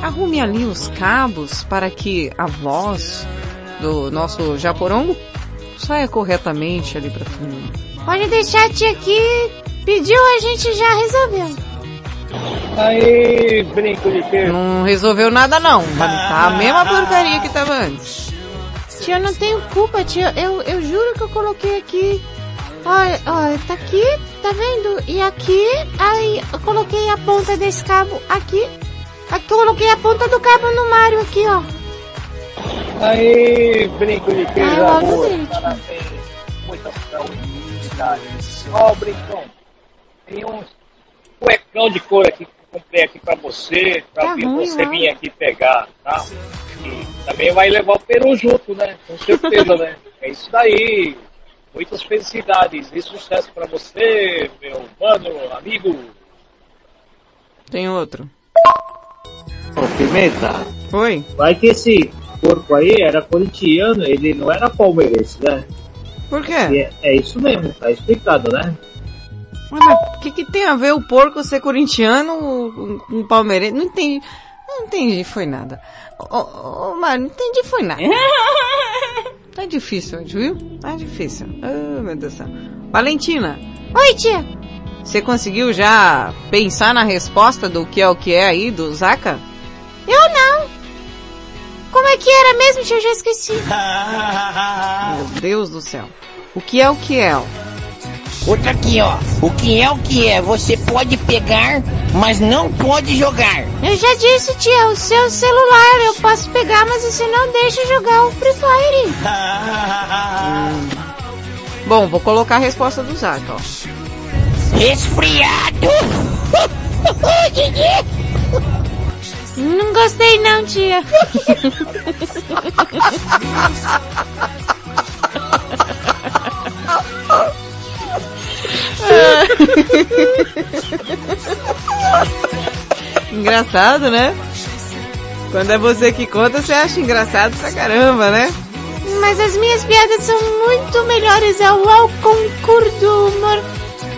Speaker 2: arrume ali os cabos para que a voz do nosso Japorongo saia corretamente ali pra fundo.
Speaker 5: Pode deixar a tia aqui. Pediu, a gente já resolveu.
Speaker 33: Aí, brinco de queijo.
Speaker 2: Não resolveu nada não, mas tá a mesma porcaria que tava antes.
Speaker 5: Tia, eu não tenho culpa, tia. Eu, eu juro que eu coloquei aqui. Olha, olha, tá aqui, tá vendo? E aqui, aí eu coloquei a ponta desse cabo aqui. Aqui eu coloquei a ponta do cabo no Mário aqui, ó.
Speaker 33: Aí, brinco de queijo
Speaker 5: Ah, eu amo dele.
Speaker 33: Parabéns. Felicidade. Ó, brincão. Tem uns cuecão de couro aqui que eu comprei aqui pra você, pra
Speaker 5: Tá ruim,
Speaker 33: você
Speaker 5: ó.
Speaker 33: vir aqui pegar, tá? E também vai levar o peru junto, né? Com certeza, né? É isso daí. Muitas felicidades e sucesso pra você, meu mano, amigo.
Speaker 2: Tem outro.
Speaker 33: Ô, Pimenta.
Speaker 2: Oi.
Speaker 33: Vai que esse porco aí era corintiano, ele não era palmeirense, né?
Speaker 2: Por quê?
Speaker 33: É, é isso mesmo, tá explicado, né?
Speaker 2: Mas o que, que tem a ver o porco ser corintiano com com palmeirense? Não entendi. Não entendi, foi nada. Ô, ô, ô, Mário, não entendi, foi nada. Tá difícil hoje, viu? Tá difícil. Oh, meu Deus do céu. Valentina.
Speaker 5: Oi, tia.
Speaker 2: Você conseguiu já pensar na resposta do que é o que é aí, do Zaka?
Speaker 5: Eu não. Como é que era mesmo, tia? Eu já esqueci.
Speaker 2: Meu Deus do céu. O que é o que é?
Speaker 9: Outra aqui, ó. O que é o que é? Você pode pegar, mas não pode jogar.
Speaker 5: Eu já disse, tia, o seu celular eu posso pegar, mas você não deixa jogar o Free Fire.
Speaker 2: Bom, vou colocar a resposta do Zaka, ó.
Speaker 9: Resfriado!
Speaker 5: Não gostei não, tia.
Speaker 2: Engraçado, né? Quando é você que conta, você acha engraçado pra caramba, né?
Speaker 5: Mas as minhas piadas são muito melhores ao, ao concurso do humor.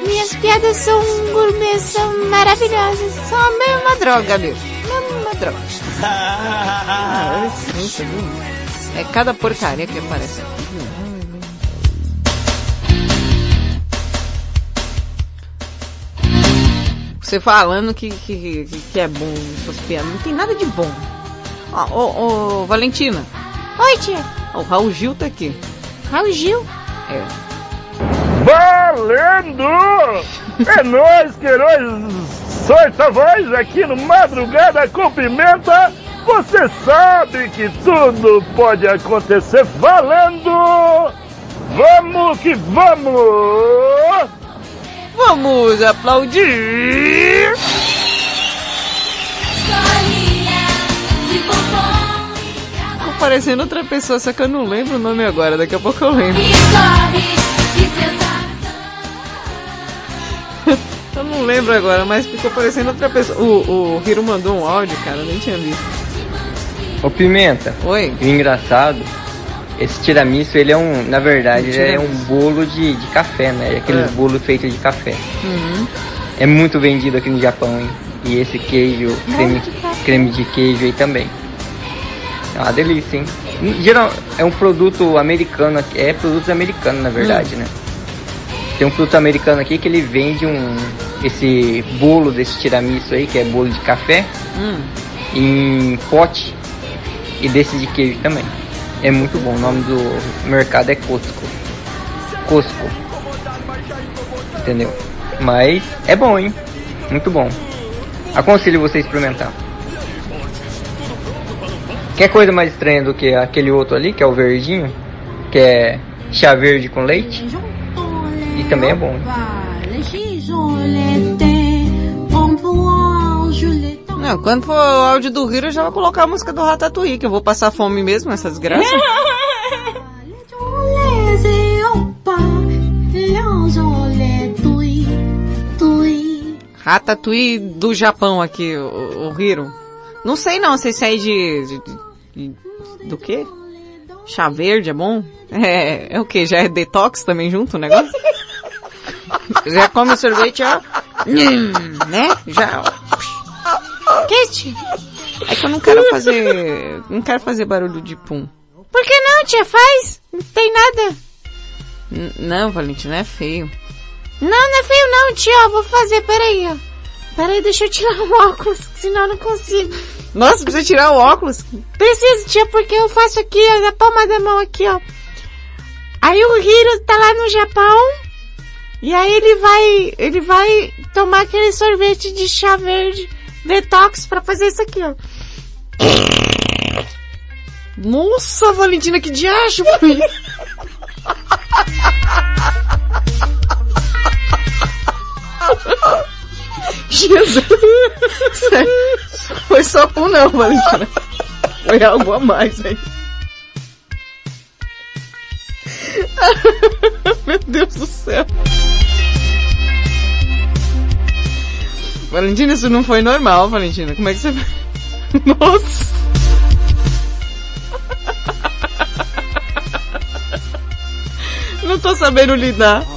Speaker 5: Minhas piadas são gourmet, são maravilhosas.
Speaker 2: São a mesma droga, meu. Mesma droga. Ah, viu? É cada porcaria que aparece aqui. Você falando que, que, que é bom suas piadas. Não tem nada de bom. Ó, ô, ô, Valentina.
Speaker 5: Oi, tia.
Speaker 2: Ó, o Raul Gil tá aqui.
Speaker 5: Raul Gil?
Speaker 2: É.
Speaker 34: Valendo! É nóis, queiroz! Sorta voz aqui no Madrugada com Pimenta. Você sabe que tudo pode acontecer valendo! Vamos que vamos!
Speaker 2: Vamos aplaudir! Ficou parecendo outra pessoa, só que eu não lembro o nome agora, daqui a pouco eu lembro. eu não lembro agora, mas ficou parecendo outra pessoa. O, o Hiro mandou um áudio, cara, eu nem tinha visto.
Speaker 35: Ô Pimenta.
Speaker 2: Oi.
Speaker 35: Engraçado, esse tiramisu, ele é um, na verdade,
Speaker 2: Um
Speaker 35: ele é um bolo de, de café, né? Aqueles
Speaker 2: É.
Speaker 35: bolos feitos de café.
Speaker 2: Uhum.
Speaker 35: É muito vendido aqui no Japão, hein? E esse queijo, creme, creme de queijo aí também. É uma delícia, hein? Geral, é um produto americano, é produto americano, na verdade,
Speaker 2: Hum.
Speaker 35: né? Tem um produto americano aqui que ele vende um esse bolo desse tiramisu aí, que é bolo de café,
Speaker 2: Hum.
Speaker 35: em pote e desse de queijo também. É muito bom. O nome do mercado é Costco. Costco. Entendeu? Mas é bom, hein? Muito bom. Aconselho você experimentar. Quer coisa mais estranha do que aquele outro ali, que é o verdinho? Que é chá verde com leite? E também é bom.
Speaker 2: Não, quando for o áudio do Hiro, eu já vou colocar a música do Ratatouille, que eu vou passar fome mesmo, essa desgraça. Ratatouille do Japão aqui, o, o Hiro. Não sei não, sei se é de, de- de- do quê? Chá verde é bom? É, é o que? Já é detox também junto o negócio? Já come sorvete, ó. Hum, né? Já, ó. Kate, é que eu não quero fazer, não quero fazer barulho de pum.
Speaker 5: Por que não, tia? Faz. Não tem nada.
Speaker 2: N- não, Valentina, é feio.
Speaker 5: Não, não é feio não, tia. Eu vou fazer, peraí, ó. Peraí, deixa eu tirar o óculos, senão eu não consigo.
Speaker 2: Nossa, precisa tirar o óculos?
Speaker 5: Preciso, tia, porque eu faço aqui, ó, na palma da mão aqui, ó. Aí o Hiro tá lá no Japão, e aí ele vai, ele vai tomar aquele sorvete de chá verde detox pra fazer isso aqui, ó.
Speaker 2: Nossa, Valentina, que diacho foi isso? Jesus! Foi só um não, Valentina. Foi algo a mais aí. Meu Deus do céu. Valentina, isso não foi normal, Valentina. Como é que você... Nossa! Não tô sabendo lidar.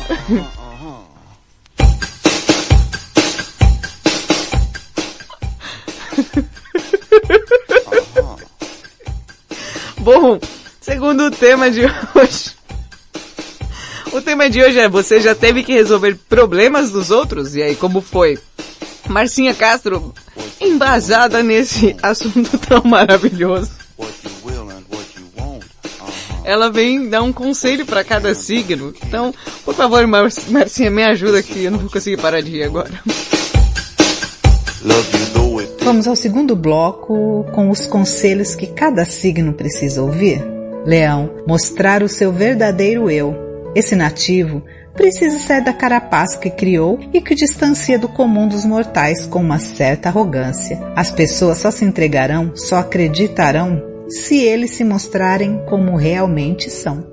Speaker 2: Bom, segundo o tema de hoje. O tema de hoje é você já teve que resolver problemas dos outros? E aí, como foi? Marcinha Castro, embasada nesse assunto tão maravilhoso. Ela vem dar um conselho para cada signo. Então, por favor, Mar Marcinha, me ajuda aqui. Eu não vou conseguir parar de rir agora.
Speaker 20: Vamos ao segundo bloco com os conselhos que cada signo precisa ouvir. Leão, mostrar o seu verdadeiro eu. Esse nativo precisa sair da carapaça que criou e que distancia do comum dos mortais com uma certa arrogância. As pessoas só se entregarão, só acreditarão se eles se mostrarem como realmente são.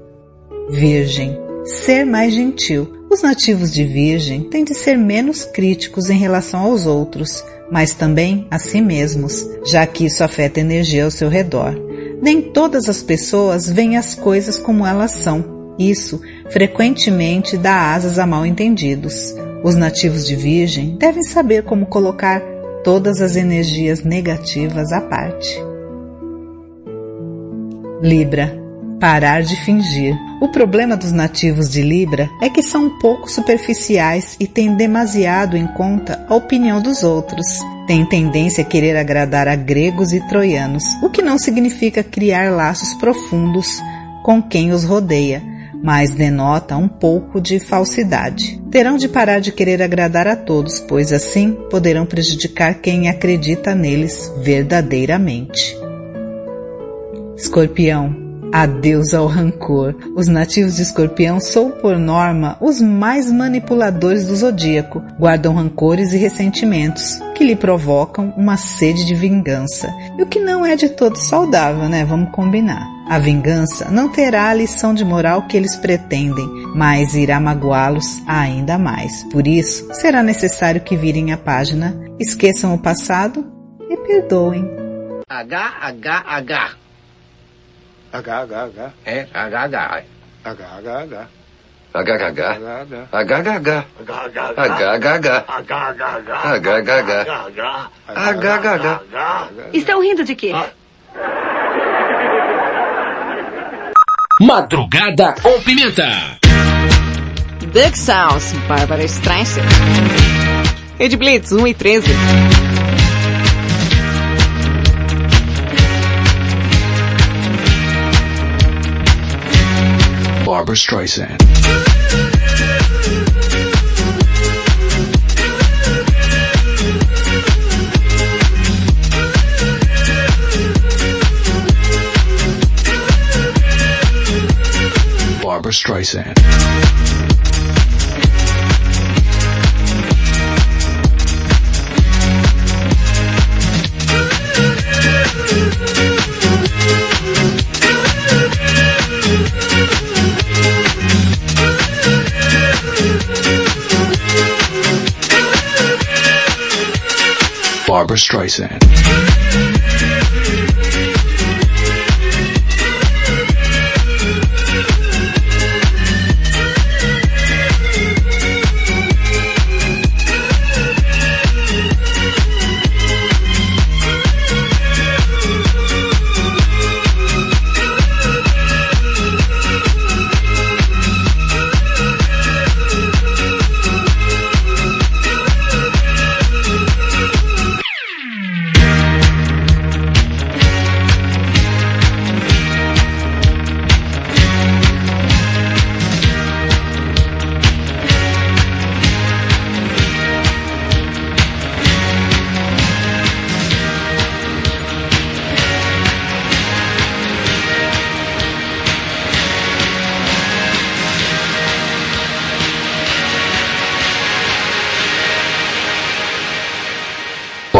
Speaker 20: Virgem, ser mais gentil. Os nativos de Virgem têm de ser menos críticos em relação aos outros, mas também a si mesmos, já que isso afeta a energia ao seu redor. Nem todas as pessoas veem as coisas como elas são. Isso frequentemente dá asas a mal entendidos. Os nativos de Virgem devem saber como colocar todas as energias negativas à parte. Libra. Parar de fingir. O problema dos nativos de Libra é que são um pouco superficiais e têm demasiado em conta a opinião dos outros. Têm tendência a querer agradar a gregos e troianos, o que não significa criar laços profundos com quem os rodeia, mas denota um pouco de falsidade. Terão de parar de querer agradar a todos, pois assim poderão prejudicar quem acredita neles verdadeiramente. Escorpião, Adeus ao rancor. Os nativos de Escorpião são, por norma, os mais manipuladores do zodíaco. Guardam rancores e ressentimentos, que lhe provocam uma sede de vingança. E o que não é de todo saudável, né? Vamos combinar. A vingança não terá a lição de moral que eles pretendem, mas irá magoá-los ainda mais. Por isso, será necessário que virem a página, esqueçam o passado e perdoem.
Speaker 21: H, H, H.
Speaker 29: H, H, H.
Speaker 21: É, H, H.
Speaker 29: H, H, H.
Speaker 30: HHH. HHH. HHH. HHH.
Speaker 27: Estão rindo de quê?
Speaker 16: Madrugada com Pimenta.
Speaker 2: Duck Sounds, Bárbara Streisand. Ed Blitz, 1 e 13.
Speaker 31: Barbara Streisand. Barbara Streisand. Barbara Streisand.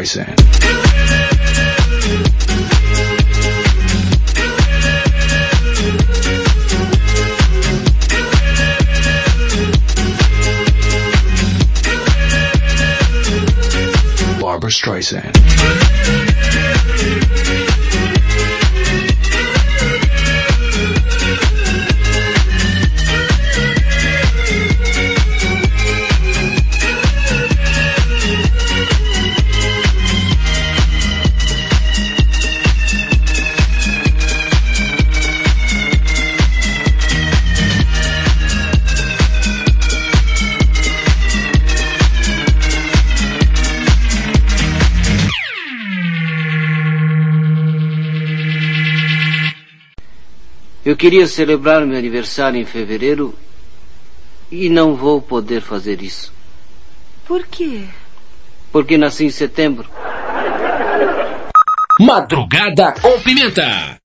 Speaker 31: Barbara Streisand. Barbara Streisand.
Speaker 32: Eu queria celebrar meu aniversário em fevereiro e não vou poder fazer isso.
Speaker 27: Por quê?
Speaker 32: Porque nasci em setembro.
Speaker 16: Madrugada com Pimenta.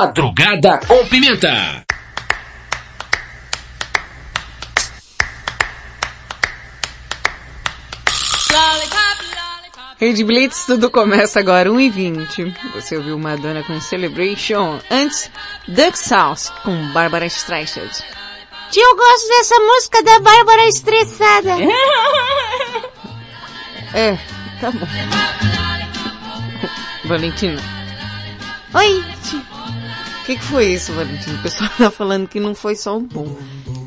Speaker 16: Madrugada com Pimenta.
Speaker 2: Rede Blitz, tudo começa agora, 1h20. Você ouviu Madonna com Celebration. Antes, Duck Sauce com Bárbara Streisand.
Speaker 5: Tio, eu gosto dessa música da Bárbara estressada.
Speaker 2: É, tá bom. Valentina, que, que foi isso, Valentina? O pessoal tá falando que não foi só um bom.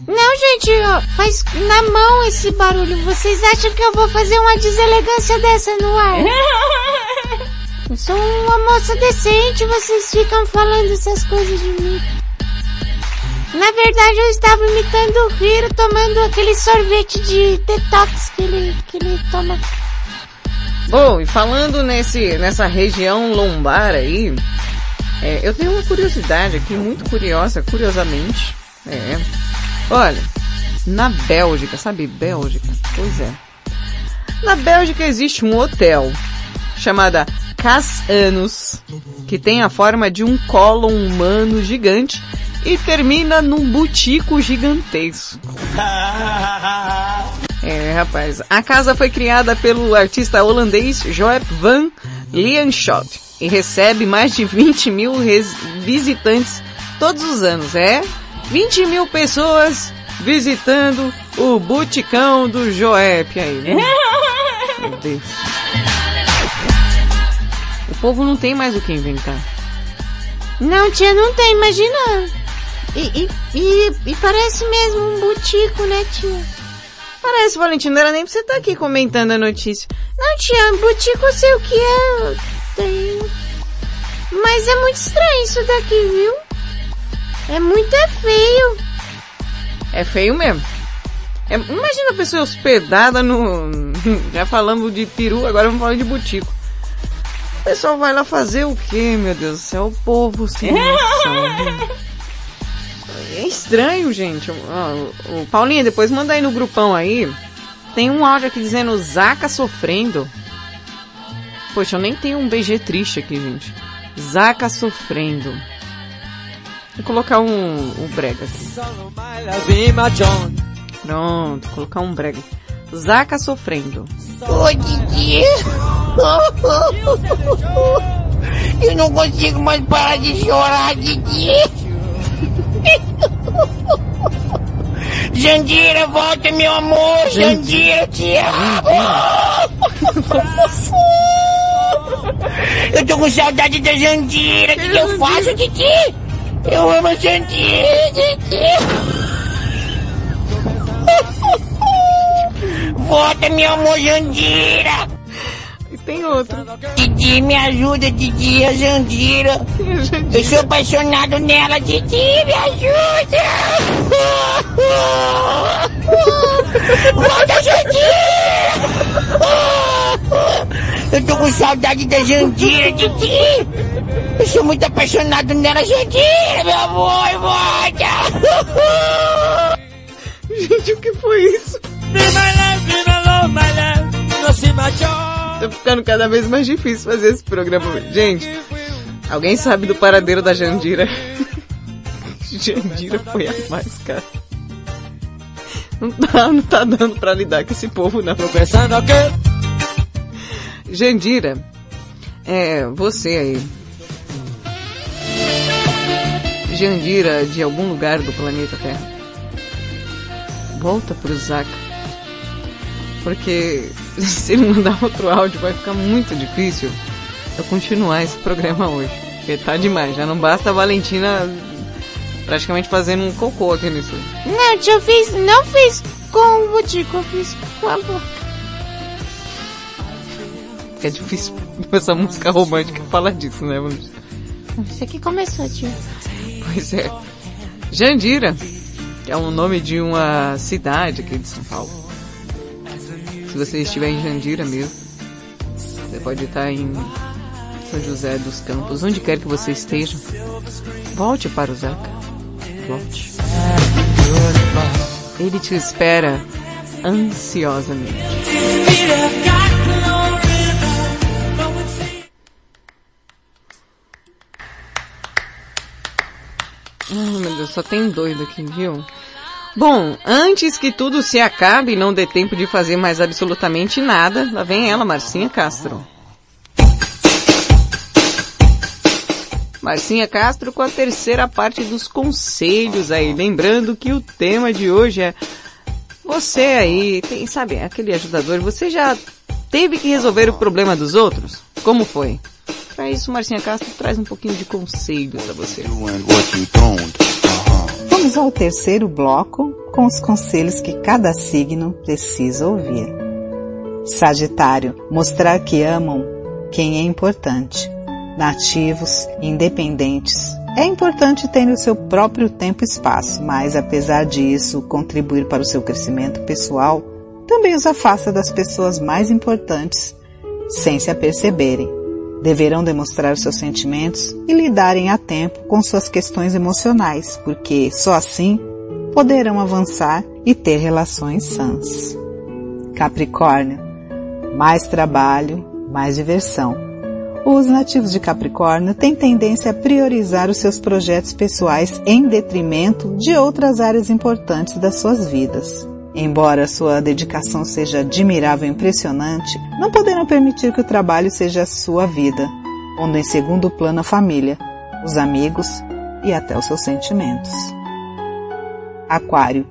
Speaker 5: Não, gente, ó, faz na mão esse barulho. Vocês acham que eu vou fazer uma deselegância dessa no ar? Eu sou uma moça decente, vocês ficam falando essas coisas de mim. Na verdade, eu estava imitando o Hiro tomando aquele sorvete de detox que ele, que ele toma.
Speaker 2: Bom, e falando nesse, nessa região lombar aí, é, eu tenho uma curiosidade aqui, muito curiosa, curiosamente. É. Olha, na Bélgica, sabe Bélgica? Pois é. Na Bélgica existe um hotel chamada Cas Anus, que tem a forma de um colo humano gigante e termina num butico gigantesco. É, rapaz. A casa foi criada pelo artista holandês Joep van Lienschot e recebe mais de 20 mil res- visitantes todos os anos, é? 20 mil pessoas visitando o buticão do Joep aí, né? Meu Deus. O povo não tem mais o que inventar.
Speaker 5: Não, tia, não tem, imagina. E, e, e, e parece mesmo um butico, né, tia?
Speaker 2: Parece, Valentina, não era nem pra você estar aqui comentando a notícia.
Speaker 5: Não, tia, butico eu sei o que é. Tenho. Mas é muito estranho isso daqui, viu? É muito é feio.
Speaker 2: É feio mesmo. É- imagina a pessoa hospedada no... Já falamos de peru, agora vamos falar de butico. O pessoal vai lá fazer o quê, meu Deus do céu? O povo sem noção. É estranho, gente. O, o Paulinho, depois manda aí no grupão aí. Tem um áudio aqui dizendo Zaca sofrendo. Poxa, eu nem tenho um BG triste aqui, gente. Zaca sofrendo. Vou colocar um, um brega aqui. Pronto, colocar um brega. Zaca sofrendo.
Speaker 9: Ô, Didi! Eu não consigo mais parar de chorar, Didi! Jandira, volta, meu amor! Jandira, te amo! Eu tô com saudade da Jandira! O que, que eu faço, Didi? Eu amo a Jandira, Didi! Volta, meu amor, Jandira!
Speaker 2: E tem outro.
Speaker 9: Didi, me ajuda, Didi, a Jandira. Eu sou apaixonado nela, Didi, me ajuda! Volta, Jandira! Eu tô com saudade da Jandira, Didi! Eu sou muito apaixonado nela, Jandira, meu amor, volta!
Speaker 2: Gente, o que foi isso? Tá ficando cada vez mais difícil fazer esse programa. Gente, alguém sabe do paradeiro da Jandira? Jandira foi a mais, cara. Não tá, não tá dando pra lidar com esse povo, não. Tô pensando o quê? Jandira, é, você aí. Jandira de algum lugar do planeta Terra. Volta pro Zaca. Porque se ele mandar outro áudio vai ficar muito difícil eu continuar esse programa hoje. Porque tá demais, já não basta a Valentina praticamente fazendo um cocô aqui nisso.
Speaker 5: Não, eu fiz, não fiz com o butico, eu fiz com a boca.
Speaker 2: É difícil essa música romântica falar disso, né?
Speaker 5: Isso aqui começou, tio.
Speaker 2: Pois é. Jandira, que é o nome de uma cidade aqui de São Paulo. Se você estiver em Jandira mesmo, você pode estar em São José dos Campos, onde quer que você esteja. Volte para o Zaca. Volte. Ele te espera ansiosamente. Ai, meu Deus, só tem doido aqui, viu? Bom, antes que tudo se acabe e não dê tempo de fazer mais absolutamente nada, lá vem ela, Marcinha Castro. Marcinha Castro com a terceira parte dos conselhos aí. Lembrando que o tema de hoje é você aí, tem, sabe, aquele ajudador, você já teve que resolver o problema dos outros? Como foi? Para isso, Marcinha Castro traz um pouquinho de conselho para você.
Speaker 20: Vamos ao terceiro bloco com os conselhos que cada signo precisa ouvir. Sagitário, mostrar que amam quem é importante. Nativos, independentes. É importante ter o seu próprio tempo e espaço, mas apesar disso, contribuir para o seu crescimento pessoal também os afasta das pessoas mais importantes, sem se aperceberem. Deverão demonstrar seus sentimentos e lidarem a tempo com suas questões emocionais, porque só assim poderão avançar e ter relações sãs. Capricórnio, mais trabalho, mais diversão. Os nativos de Capricórnio têm tendência a priorizar os seus projetos pessoais em detrimento de outras áreas importantes das suas vidas. Embora sua dedicação seja admirável e impressionante, não poderão permitir que o trabalho seja a sua vida, pondo em segundo plano a família, os amigos e até os seus sentimentos. Aquário.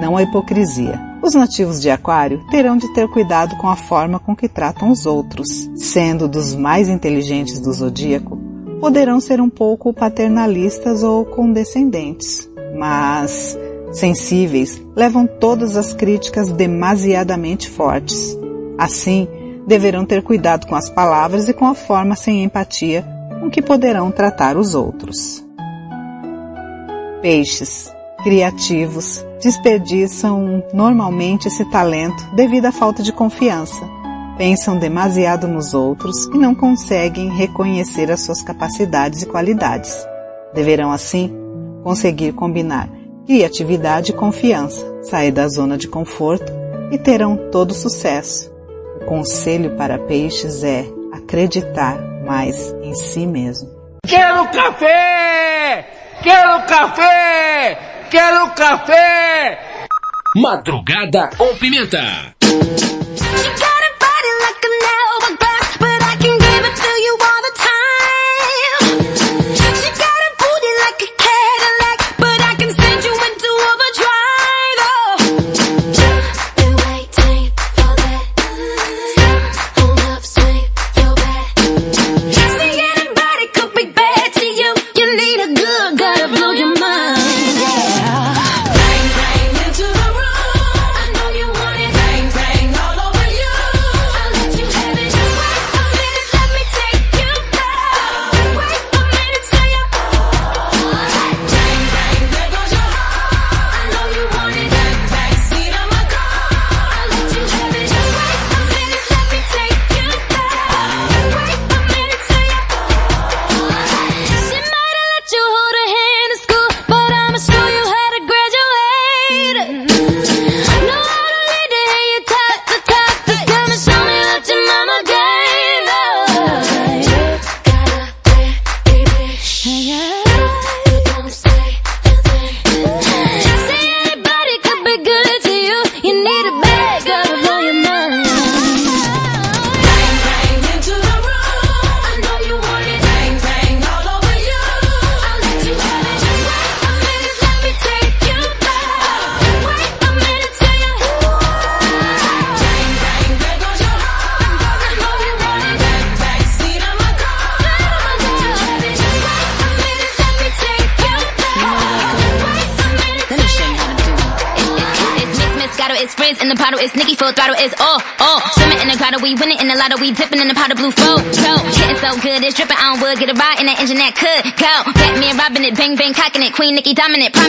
Speaker 20: Não a hipocrisia. Os nativos de Aquário terão de ter cuidado com a forma com que tratam os outros. Sendo dos mais inteligentes do zodíaco, poderão ser um pouco paternalistas ou condescendentes. Mas, sensíveis, levam todas as críticas demasiadamente fortes. Assim, deverão ter cuidado com as palavras e com a forma sem empatia com que poderão tratar os outros. Peixes criativos desperdiçam normalmente esse talento devido à falta de confiança. Pensam demasiado nos outros e não conseguem reconhecer as suas capacidades e qualidades. Deverão, assim, conseguir combinar criatividade e confiança, sair da zona de conforto e terão todo sucesso. O conselho para peixes é acreditar mais em si mesmo.
Speaker 9: Quero café! Quero café! Quero café!
Speaker 16: Madrugada com pimenta.
Speaker 36: Queen Nicki dominant.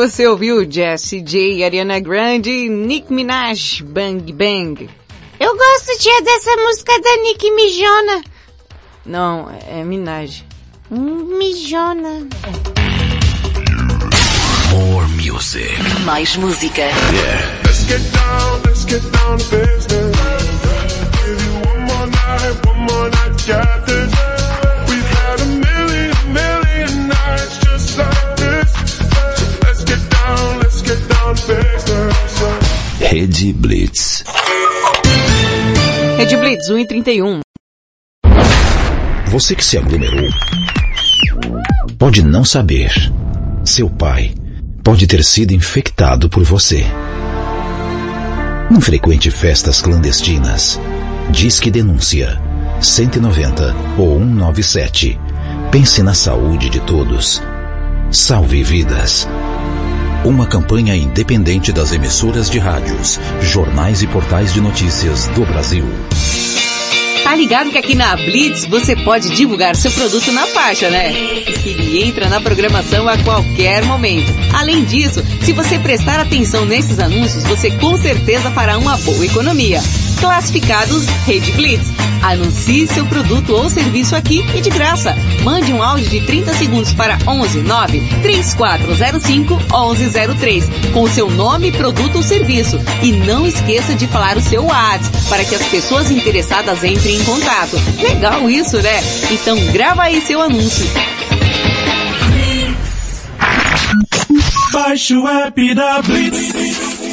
Speaker 2: Você ouviu Jessie J, Ariana Grande, Nick Minaj, Bang Bang.
Speaker 5: Eu gosto, tia, dessa música da Nick Mijona.
Speaker 2: Não, é Minaj.
Speaker 5: Mijona.
Speaker 3: More music.
Speaker 27: Mais música.
Speaker 3: Yeah.
Speaker 24: Let's get down, let's get down to business. Give you one more night, one more night, got
Speaker 15: Rede Blitz.
Speaker 2: Rede Blitz 1 e 31.
Speaker 15: Você que se aglomerou pode não saber. Seu pai pode ter sido infectado por você. Não frequente festas clandestinas. Disque denúncia 190 ou 197. Pense na saúde de todos. Salve vidas. Uma campanha independente das emissoras de rádios, jornais e portais de notícias do Brasil.
Speaker 2: Tá ligado que aqui na Blitz você pode divulgar seu produto na faixa, né? Ele entra na programação a qualquer momento. Além disso, se você prestar atenção nesses anúncios, você com certeza fará uma boa economia. Classificados Rede Blitz. Anuncie seu produto ou serviço aqui e de graça. Mande um áudio de 30 segundos para 11 9 3405 1103 com seu nome, produto ou serviço. E não esqueça de falar o seu WhatsApp para que as pessoas interessadas entrem em contato. Legal isso, né? Então grava aí seu anúncio.
Speaker 24: Baixe o app da Blitz.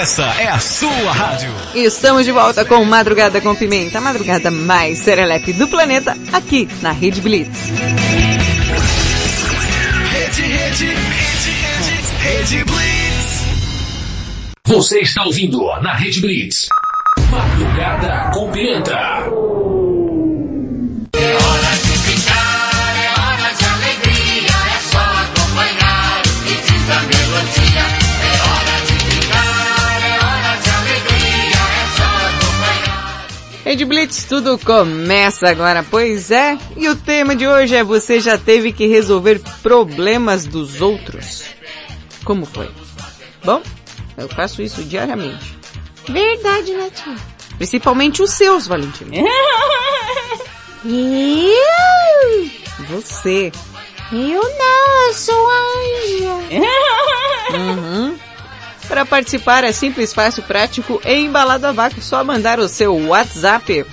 Speaker 18: Essa é a sua rádio.
Speaker 2: Estamos de volta com Madrugada com Pimenta, a madrugada mais serelepe do planeta, aqui na Rede Blitz.
Speaker 3: Rede, rede, rede, rede, rede Blitz.
Speaker 16: Você está ouvindo na Rede Blitz. Madrugada com Pimenta.
Speaker 2: Rede Blitz, tudo começa agora, pois é. E o tema de hoje é você já teve que resolver problemas dos outros. Como foi? Bom, eu faço isso diariamente.
Speaker 5: Verdade, né, tia?
Speaker 2: Principalmente os seus, Valentina.
Speaker 5: Eu?
Speaker 2: Você.
Speaker 5: Eu não, eu sou anja.
Speaker 2: Uhum. Para participar é simples, fácil, prático e embalado a vácuo. Só mandar o seu WhatsApp.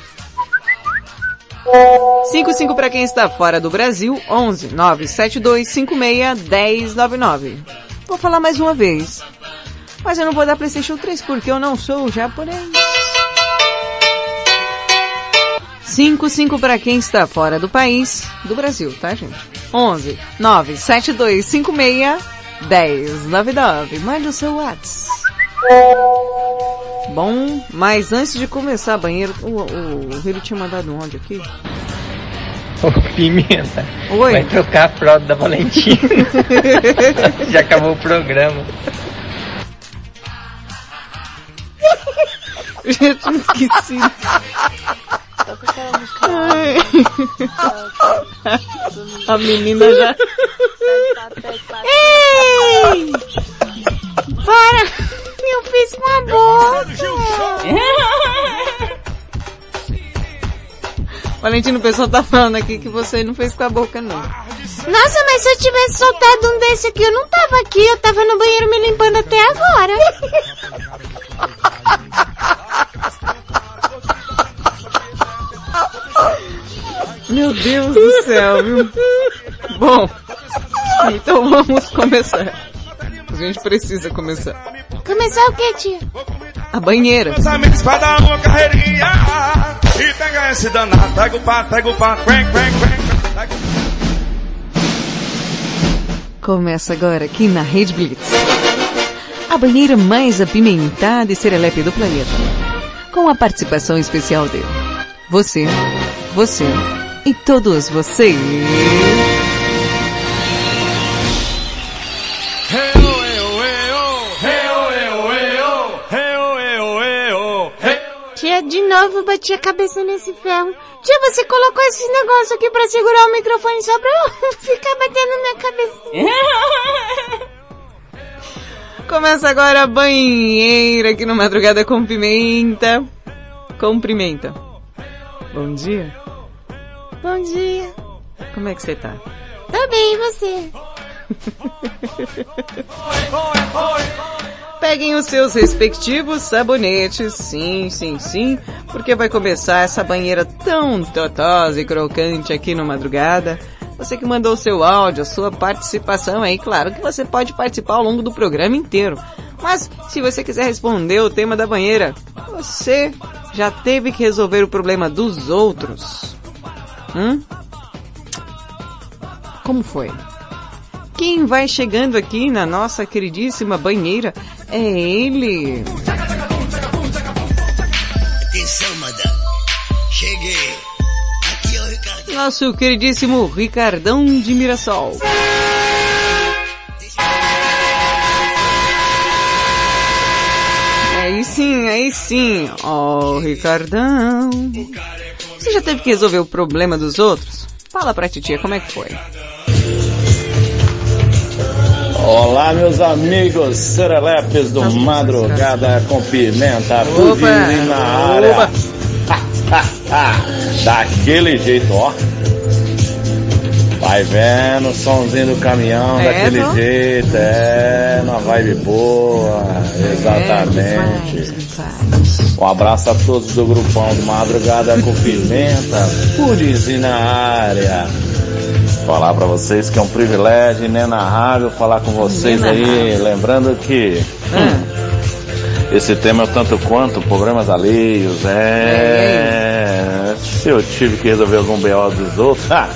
Speaker 2: 55 para quem está fora do Brasil, 11 972 56 1099. Vou falar mais uma vez. Mas eu não vou dar PlayStation 3 porque eu não sou japonês. 55 para quem está fora do país, do Brasil, tá, gente? 11 972 56 1099. Mande o seu WhatsApp. Bom, mas antes de começar banheiro, o, o, o Hiro tinha mandado um áudio aqui.
Speaker 35: Ô, Pimenta.
Speaker 2: Oi.
Speaker 35: Vai trocar a fralda da Valentina. Já acabou o programa.
Speaker 2: Eu Ai. A menina já.
Speaker 5: Ei! Para! Eu fiz com a boca!
Speaker 2: Valentino, o pessoal tá falando aqui que você não fez com a boca, não.
Speaker 5: Nossa, mas se eu tivesse soltado um desse aqui, eu não tava aqui, eu tava no banheiro me limpando até agora.
Speaker 2: Meu Deus do céu, viu? Bom, então vamos começar. A gente precisa começar.
Speaker 5: Começar o que, tia?
Speaker 2: A banheira.
Speaker 24: Meus amigos vai dar uma carreirinha. E pega esse danado, pega o pato, pega o pato, quenk, quenk, quenk.
Speaker 2: Começa agora aqui na Rede Blitz. A a banheira mais apimentada e serelepe do planeta. Com a participação especial dele. Você, você e todos vocês.
Speaker 5: Tia, de novo bati a cabeça nesse ferro. Tia, você colocou esses negócios aqui pra segurar o microfone só pra eu ficar batendo na minha cabeça.
Speaker 2: Começa agora a banheira aqui no Madrugada com Pimenta. Com Pimenta. Bom dia.
Speaker 5: Bom dia.
Speaker 2: Como é que você tá?
Speaker 5: Tô bem, e você?
Speaker 2: Peguem os seus respectivos sabonetes, sim, sim, sim, porque vai começar essa banheira tão totosa e crocante aqui no Madrugada. Você que mandou o seu áudio, a sua participação aí, claro que você pode participar ao longo do programa inteiro. Mas se você quiser responder o tema da banheira, você já teve que resolver o problema dos outros. Hum? Como foi? Quem vai chegando aqui na nossa queridíssima banheira é ele.
Speaker 37: Atenção, madame. Cheguei. Aqui é o.
Speaker 2: Nosso queridíssimo Ricardão de Mirassol. Aí sim, aí sim. Ó, oh, Ricardão. Você já teve que resolver o problema dos outros? Fala pra titia como é que foi.
Speaker 12: Olá, meus amigos serelepes do Madrugada com Pimenta, Pudim na área. Daquele jeito, ó. Vai vendo o somzinho do caminhão,
Speaker 2: É,
Speaker 12: daquele
Speaker 2: não?
Speaker 12: jeito, é, na vibe boa, exatamente. Um abraço a todos do grupão do Madrugada com Pimenta, Pudimzinho na área. Falar pra vocês que é um privilégio inenarrável falar com vocês aí, lembrando que hum, esse tema é o tanto quanto problemas alheios, é. Se eu tive que resolver algum BO dos outros, ah,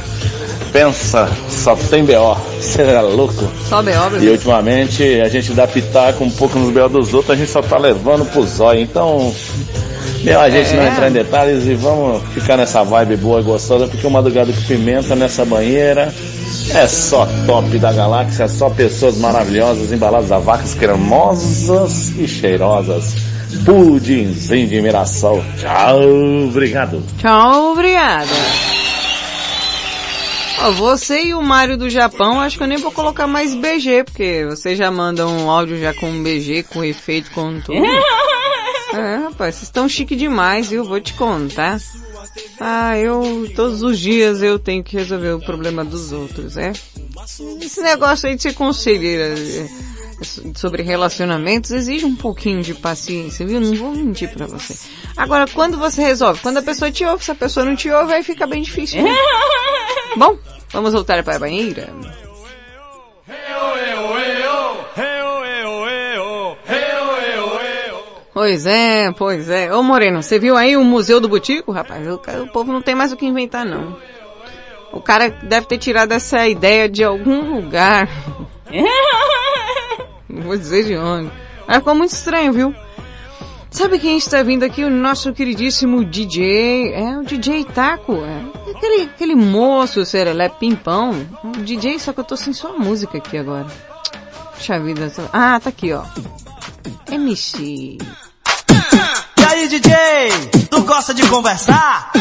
Speaker 12: pensa, só tem BO, você é louco.
Speaker 2: Só B.O.
Speaker 12: E ultimamente a gente dá pitaco um pouco nos BO dos outros, a gente só tá levando pro zóio. Então, meu, a gente não
Speaker 2: É.
Speaker 12: entrar em detalhes e vamos ficar nessa vibe boa e gostosa, porque o Madrugada com Pimenta nessa banheira é só top da galáxia, só pessoas maravilhosas, embaladas a vacas cremosas e cheirosas. Pudimzinho de Mirassol. Tchau, obrigado.
Speaker 2: Tchau, obrigada. Você e o Mário do Japão, acho que eu nem vou colocar mais BG, porque vocês já mandam um áudio já com BG, com efeito, com tudo. É, rapaz, vocês estão chique demais, viu? Vou te contar. Ah, eu, todos os dias eu tenho que resolver o problema dos outros, é? Esse negócio aí de ser conselheira é, sobre relacionamentos exige um pouquinho de paciência, viu? Não vou mentir pra você. Agora, quando você resolve? Quando a pessoa te ouve, se a pessoa não te ouve, aí fica bem difícil. né? Bom, vamos voltar para a banheira. Pois é, pois é. Ô Moreno, você viu aí o Museu do Butico, rapaz? O, o povo não tem mais o que inventar, não. O cara deve ter tirado essa ideia de algum lugar. Não vou dizer de onde. Mas ficou muito estranho, viu? Sabe quem está vindo aqui? O nosso queridíssimo DJ. É o DJ Taco. É. Aquele, aquele moço, serelé, pimpão. DJ, só que eu tô sem sua música aqui agora. Puxa vida. Ah, tá aqui, ó. MC.
Speaker 38: E aí, DJ? Tu gosta de conversar?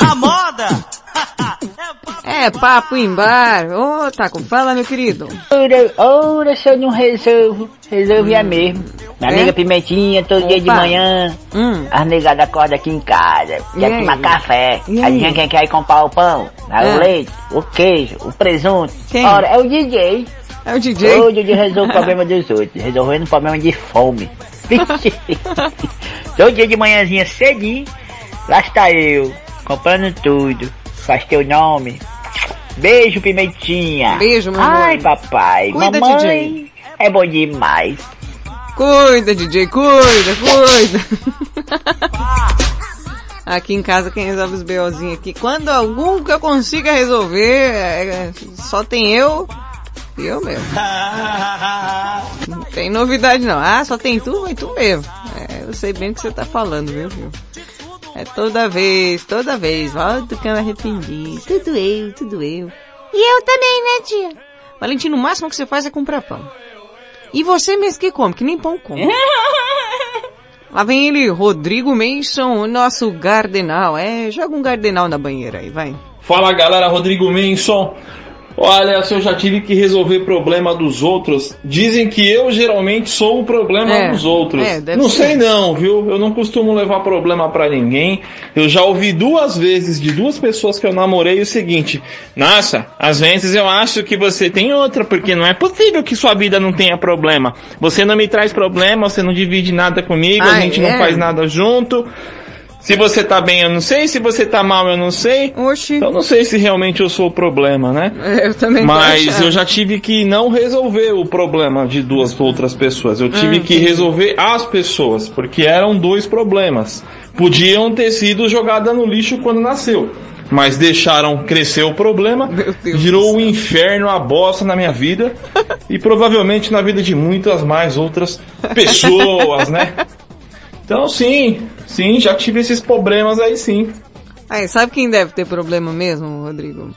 Speaker 38: A moda?
Speaker 2: É, papo em bar. Ô, Taco, fala, meu querido.
Speaker 39: Ora, ora, se eu não resolvo, resolvo é mesmo. Minha
Speaker 2: É?
Speaker 39: amiga Pimentinha, todo dia de
Speaker 2: Opa.
Speaker 39: manhã,
Speaker 2: Hum.
Speaker 39: as negadas acordam aqui em casa,
Speaker 2: E
Speaker 39: quer
Speaker 2: aí?
Speaker 39: tomar café,
Speaker 2: E aí?
Speaker 39: quem quer ir comprar o pão,
Speaker 2: É.
Speaker 39: o leite, o queijo, o presunto.
Speaker 2: Quem?
Speaker 39: Ora, é o DJ.
Speaker 2: É o DJ?
Speaker 39: Todo dia resolve o problema dos outros, resolvendo o problema de fome. todo dia de manhãzinha cedinho, lá está eu, comprando tudo, faz teu nome. Beijo, Pimentinha.
Speaker 2: Beijo, meu
Speaker 39: Ai, papai,
Speaker 2: Cuida,
Speaker 39: mamãe.
Speaker 2: DJ.
Speaker 39: É bom demais.
Speaker 2: Cuida, DJ, cuida, cuida. Aqui em casa quem resolve os BOzinhos aqui. Quando algum que eu consiga resolver, é, é, só tem eu Eu mesmo. Não tem novidade não. Ah, só tem tu, vai tu mesmo. É, eu sei bem o que você tá falando, viu, viu? É toda vez, toda vez. Volta que eu me arrependi. Tudo eu, tudo eu.
Speaker 5: E eu também, né, tia?
Speaker 2: Valentina, o máximo que você faz é comprar pão. E você mesmo que come, que nem pão come. Lá vem ele, Rodrigo Menson, o nosso gardenal. É, joga um gardenal na banheira aí, vai.
Speaker 40: Fala galera, Rodrigo Menson. Olha, se eu já tive que resolver problema dos outros, dizem que eu geralmente sou o problema
Speaker 2: É,
Speaker 40: dos outros.
Speaker 2: é,
Speaker 40: não
Speaker 2: ser.
Speaker 40: sei não, viu? Eu não costumo levar problema pra ninguém. Eu já ouvi duas vezes de duas pessoas que eu namorei o seguinte: Nossa, às vezes eu acho que você tem outra, porque não é possível que sua vida não tenha problema. Você não me traz problema, você não divide nada comigo, a
Speaker 2: Ah,
Speaker 40: gente
Speaker 2: é?
Speaker 40: não faz nada junto. Se você tá bem, eu não sei. Se você tá mal, eu não sei. Então não sei se realmente eu sou o problema, né?
Speaker 2: Eu também
Speaker 40: Mas eu já tive que não resolver o problema de duas outras pessoas. Eu tive
Speaker 2: Hum,
Speaker 40: que resolver as pessoas, porque eram dois problemas. Podiam ter sido jogada no lixo quando nasceu. Mas deixaram crescer o problema, virou um inferno, a bosta na minha vida e provavelmente na vida de muitas mais outras pessoas, né? Então sim, sim, já tive esses problemas aí sim.
Speaker 2: Aí, sabe quem deve ter problema mesmo, Rodrigo?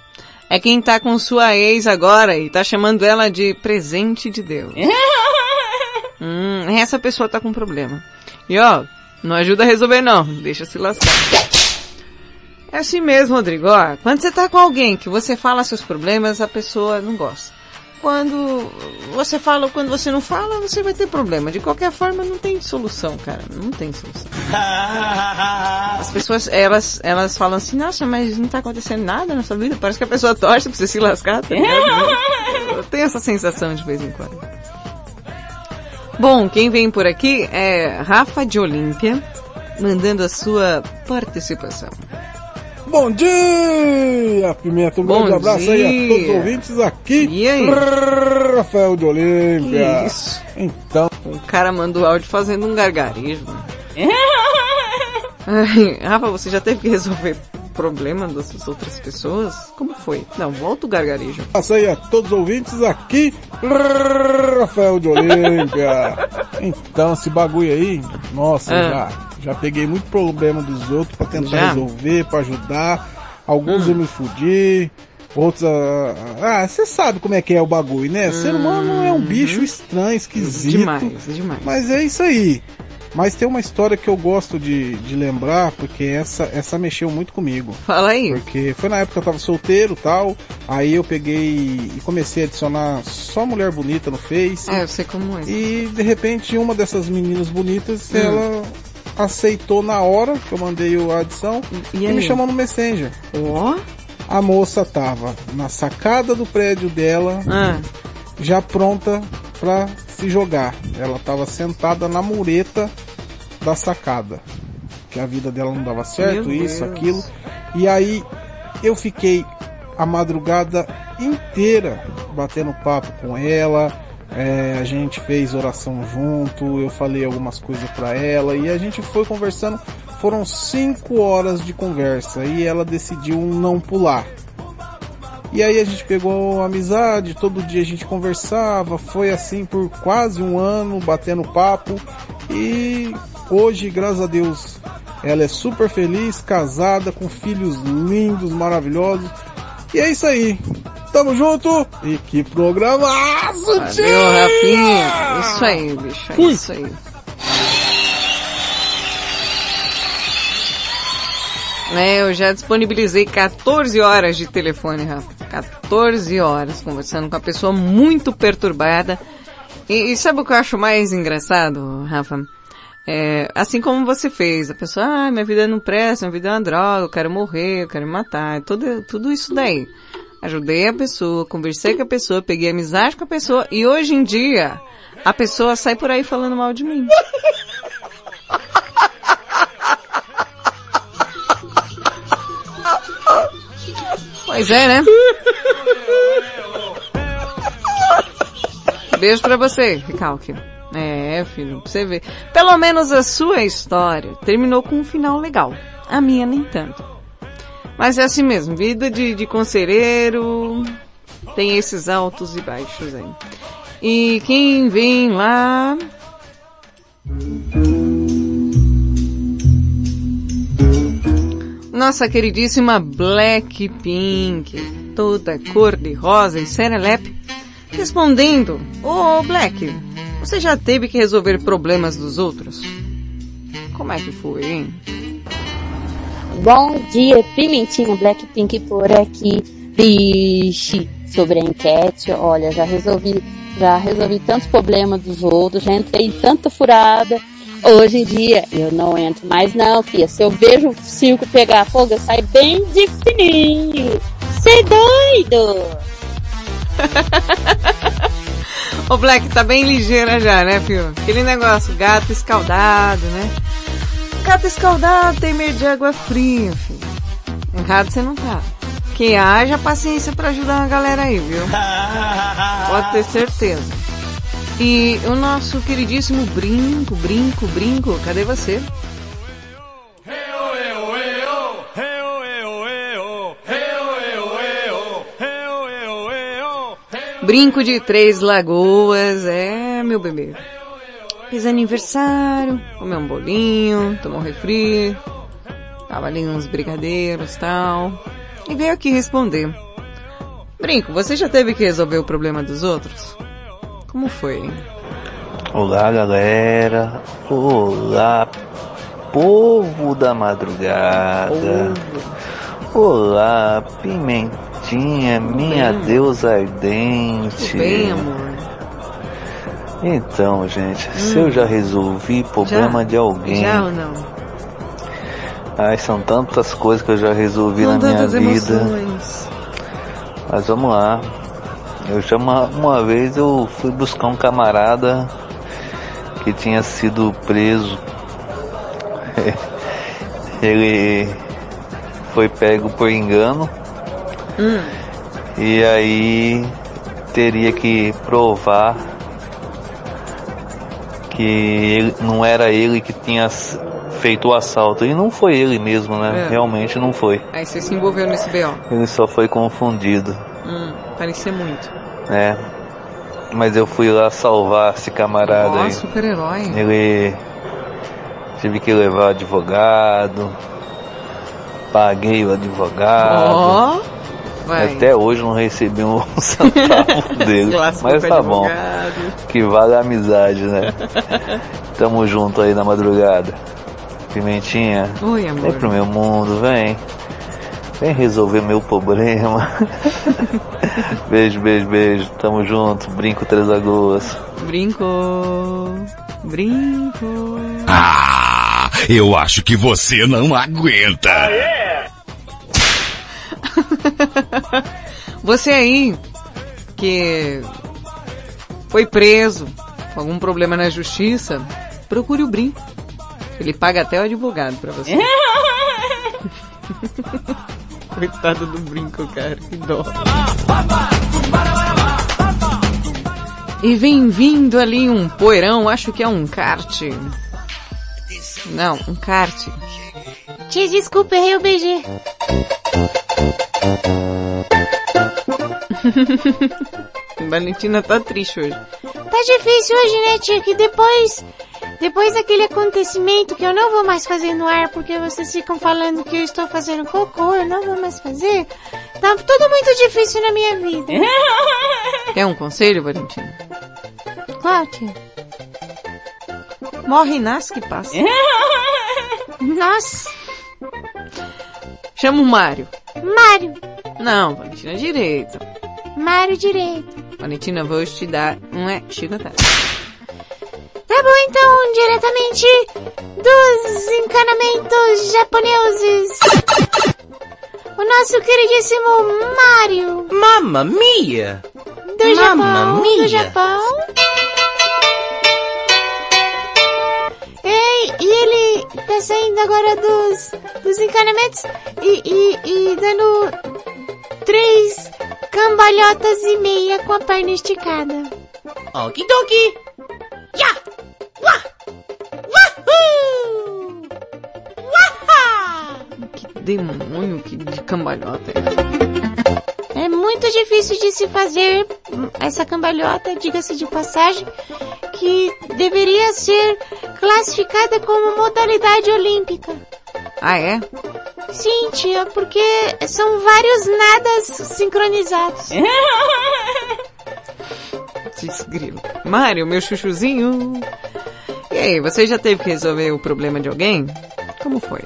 Speaker 2: É quem tá com sua ex agora e tá chamando ela de presente de Deus. hum, essa pessoa tá com problema. E ó, não ajuda a resolver não, deixa se lascar. É assim mesmo, Rodrigo, ó, quando você tá com alguém que você fala seus problemas, a pessoa não gosta. Quando você fala ou quando você não fala, você vai ter problema. De qualquer forma, não tem solução, cara. Não tem solução. As pessoas, elas, elas falam assim, nossa, mas não tá acontecendo nada na sua vida. Parece que a pessoa torce pra você se lascar, tá ligado? Eu tenho essa sensação de vez em quando. Bom, quem vem por aqui é Rafa de Olímpia, mandando a sua participação.
Speaker 41: Bom dia, Pimenta. Um
Speaker 2: Bom
Speaker 41: grande abraço aí a
Speaker 2: dia.
Speaker 41: todos os ouvintes aqui.
Speaker 2: E aí?
Speaker 41: Rafael de Olímpia.
Speaker 2: Isso?
Speaker 41: Então.
Speaker 2: O cara mandou áudio fazendo um gargarejo. Ai, Rafa, você já teve que resolver problema dessas outras pessoas? Como foi? Não, volta o gargarejo.
Speaker 41: Abraço aí a todos os ouvintes aqui. Rafael de Olímpia. Então, esse bagulho aí, nossa,
Speaker 2: Ah.
Speaker 41: já, já peguei muito problema dos outros pra tentar
Speaker 2: Já?
Speaker 41: resolver, pra ajudar. Alguns
Speaker 2: Hum.
Speaker 41: eu me fudi. Outros, ah, ah, você sabe como é que é o bagulho, né? Ser humano é um bicho estranho, esquisito.
Speaker 2: Demais, demais.
Speaker 41: Mas é isso aí. Mas tem uma história que eu gosto de, de lembrar, porque essa, essa mexeu muito comigo.
Speaker 2: Fala aí.
Speaker 41: Porque foi na época que eu tava solteiro tal. Aí eu peguei e comecei a adicionar só mulher bonita no Face.
Speaker 2: É, eu sei como é.
Speaker 41: E de repente uma dessas meninas bonitas,
Speaker 2: Hum.
Speaker 41: ela aceitou na hora que eu mandei a adição e,
Speaker 2: aí?
Speaker 41: me chamou no Messenger.
Speaker 2: Ó.
Speaker 41: A moça tava na sacada do prédio dela,
Speaker 2: Ah.
Speaker 41: já pronta pra se jogar. Ela tava sentada na mureta da sacada. Que a vida dela não dava certo,
Speaker 2: Meu
Speaker 41: isso,
Speaker 2: Deus.
Speaker 41: aquilo. E aí eu fiquei a madrugada inteira batendo papo com ela. É, a gente fez oração junto, eu falei algumas coisas pra ela e a gente foi conversando. Foram cinco horas de conversa e ela decidiu não pular. E aí a gente pegou amizade, todo dia a gente conversava, foi assim por quase um ano, batendo papo. E hoje, graças a Deus, ela é super feliz, casada, com filhos lindos, maravilhosos. E é isso aí. Tamo junto! E que programaço,
Speaker 2: Valeu, Rafinha. Isso aí, bicho. É
Speaker 41: Fui.
Speaker 2: isso aí. É, eu já disponibilizei 14 horas de telefone, Rafa. 14 horas conversando com a pessoa muito perturbada. E, e sabe o que eu acho mais engraçado, Rafa? É, assim como você fez, a pessoa, ah, minha vida não presta, minha vida é uma droga, eu quero morrer, eu quero me matar, tudo, tudo isso daí. Ajudei a pessoa, conversei com a pessoa, peguei amizade com a pessoa e hoje em dia a pessoa sai por aí falando mal de mim. Pois é, né? Beijo pra você, Recalque. É, filho, pra você ver. Pelo menos a sua história terminou com um final legal. A minha nem tanto. Mas é assim mesmo, vida de, de conselheiro Tem esses altos e baixos aí. E quem vem lá? Nossa queridíssima Blackpink, toda cor de rosa e serelepe, respondendo, Ô oh, Black, você já teve que resolver problemas dos outros? Como é que foi, hein?
Speaker 42: Bom dia, Pimentinha Blackpink por aqui. Vixe, sobre a enquete, olha, já resolvi, já resolvi tantos problemas dos outros, já entrei em tanta furada. Hoje em dia eu não entro mais não, filha. Se eu vejo o circo pegar fogo, eu saio bem de fininho. Cê doido!
Speaker 2: O Black tá bem ligeira já, né, filho? Aquele negócio, gato escaldado, né? Gato escaldado tem medo de água fria, filho. Errado você não tá. Que haja paciência pra ajudar uma galera aí, viu? Pode ter certeza. E o nosso queridíssimo Brinco, Brinco, Brinco, cadê você? Brinco de Três Lagoas, é, meu bebê. Fiz aniversário, comeu um bolinho, tomou um refri, tava ali uns brigadeiros tal. E veio aqui responder. Brinco, você já teve que resolver o problema dos outros? Como foi?
Speaker 43: Olá galera, olá povo da madrugada, olá pimentinha, minha deusa ardente.
Speaker 2: Bem, amor.
Speaker 43: Então, gente, se eu já resolvi problema
Speaker 2: Já?
Speaker 43: de alguém,
Speaker 2: Já ou não?
Speaker 43: ai, são tantas coisas que eu já resolvi
Speaker 2: São
Speaker 43: na minha vida.
Speaker 2: emoções.
Speaker 43: Mas vamos lá. Eu já uma, uma vez eu fui buscar um camarada que tinha sido preso. Ele foi pego por engano
Speaker 2: Hum.
Speaker 43: e aí teria que provar que ele, não era ele que tinha feito o assalto. E não foi ele mesmo, né?
Speaker 2: É.
Speaker 43: Realmente não foi.
Speaker 2: Aí você se envolveu nesse B.O.
Speaker 43: Ele só foi confundido.
Speaker 2: Hum, parecia muito.
Speaker 43: É. Mas eu fui lá salvar esse camarada
Speaker 2: Ó,
Speaker 43: aí.
Speaker 2: super-herói.
Speaker 43: Ele tive que levar advogado. Paguei o advogado.
Speaker 2: Ó, vai.
Speaker 43: Até hoje não recebi um centavo dele. Mas tá bom. Que vale a amizade, né? Tamo junto aí na madrugada. Pimentinha.
Speaker 2: Oi, amor.
Speaker 43: Vem pro meu mundo, vem. Vem resolver meu problema. beijo, beijo, beijo. Tamo junto. Brinco Três Lagoas.
Speaker 2: Brinco. Brinco.
Speaker 18: Ah, eu acho que você não aguenta.
Speaker 2: Você aí, que foi preso com algum problema na justiça, procure o Brinco. Ele paga até o advogado pra você. Coitado do Brinco, cara, que dó. E vem vindo ali um poeirão, acho que é um kart. Não, um kart.
Speaker 5: Tia, desculpa, errei o BG.
Speaker 2: Valentina tá triste hoje.
Speaker 5: Tá difícil hoje, né, tia? Que depois, depois daquele acontecimento que eu não vou mais fazer no ar porque vocês ficam falando que eu estou fazendo cocô, eu não vou mais fazer. Tá tudo muito difícil na minha vida.
Speaker 2: Quer um conselho, Valentina?
Speaker 5: Qual, tia?
Speaker 2: Morre e nasce que passa.
Speaker 5: Nossa,
Speaker 2: Chama o Mário.
Speaker 5: Mário,
Speaker 2: Não, Valentina, direito.
Speaker 5: Mário direito.
Speaker 2: Valentina, vou te dar um é chicotada.
Speaker 5: Tá bom então, diretamente dos encanamentos japoneses. O nosso queridíssimo Mário.
Speaker 44: Mamma mia!
Speaker 5: Do
Speaker 44: Mamma
Speaker 5: Japão.
Speaker 44: mia.
Speaker 5: Do Japão. Ei, e ele tá saindo agora dos, dos encanamentos e, e, e dando três cambalhotas e meia com a perna esticada.
Speaker 44: Okidoki!
Speaker 5: Ya! Wah! Wahoo! Waha!
Speaker 2: Que demônio que de cambalhota é essa?
Speaker 5: É muito difícil de se fazer essa cambalhota, diga-se de passagem, que deveria ser classificada como modalidade olímpica.
Speaker 2: Ah, é?
Speaker 5: Sim, tia, porque são vários nadas sincronizados.
Speaker 2: Desgrilo. Mário, meu chuchuzinho. E aí, você já teve que resolver o problema de alguém? Como foi?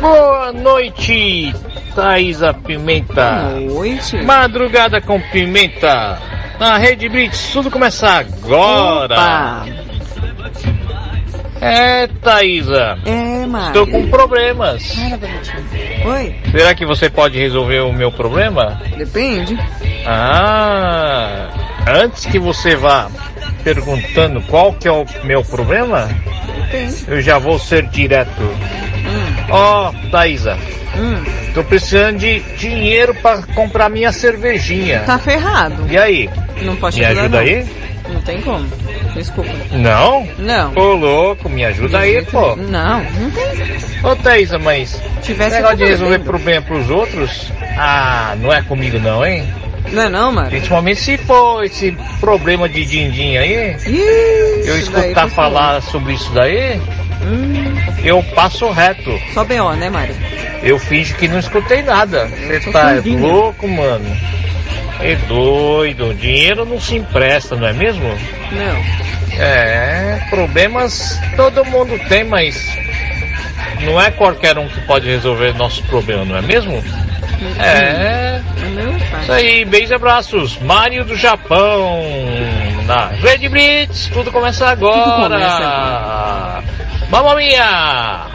Speaker 45: Boa noite, Thaisa Pimenta.
Speaker 2: Noite.
Speaker 45: Madrugada com Pimenta. Na Rede Blitz, tudo começa agora.
Speaker 2: Opa.
Speaker 45: É, Thaisa.
Speaker 2: É, Mário.
Speaker 45: Estou com problemas.
Speaker 2: Oi?
Speaker 45: Será que você pode resolver o meu problema?
Speaker 2: Depende.
Speaker 45: Ah, antes que você vá perguntando qual que é o meu problema,
Speaker 2: Depende.
Speaker 45: eu já vou ser direto. Ó, Thaisa,
Speaker 2: Hum,
Speaker 45: tô precisando de dinheiro para comprar minha cervejinha.
Speaker 2: tá ferrado.
Speaker 45: E aí?
Speaker 2: Não posso
Speaker 45: Me
Speaker 2: ajudar,
Speaker 45: ajuda
Speaker 2: não.
Speaker 45: aí?
Speaker 2: Não tem como. Desculpa.
Speaker 45: Não?
Speaker 2: Não.
Speaker 45: Ô louco, me ajuda aí, pô.
Speaker 2: Não, não tem.
Speaker 45: Ô Thaisa, mas
Speaker 2: Tivesse
Speaker 45: negócio de
Speaker 2: eu
Speaker 45: resolver
Speaker 2: devendo.
Speaker 45: problema pros outros, ah, não é comigo não, hein?
Speaker 2: Não é não, Mário?
Speaker 45: Principalmente se for esse problema de din-din aí, eu
Speaker 2: daí
Speaker 45: escutar
Speaker 2: foi
Speaker 45: falar sobre isso daí, eu passo reto.
Speaker 2: Só B.O., né, Mário?
Speaker 45: Eu finjo que não escutei nada. Você tá
Speaker 2: fingindo.
Speaker 45: louco, mano? É doido, dinheiro não se empresta, não é mesmo?
Speaker 2: Não.
Speaker 45: É, problemas todo mundo tem, mas não é qualquer um que pode resolver nossos problemas, não é mesmo? É. Isso aí, beijos e abraços. Mário do Japão. Na Rede Blitz, tudo começa agora. Mamma mia!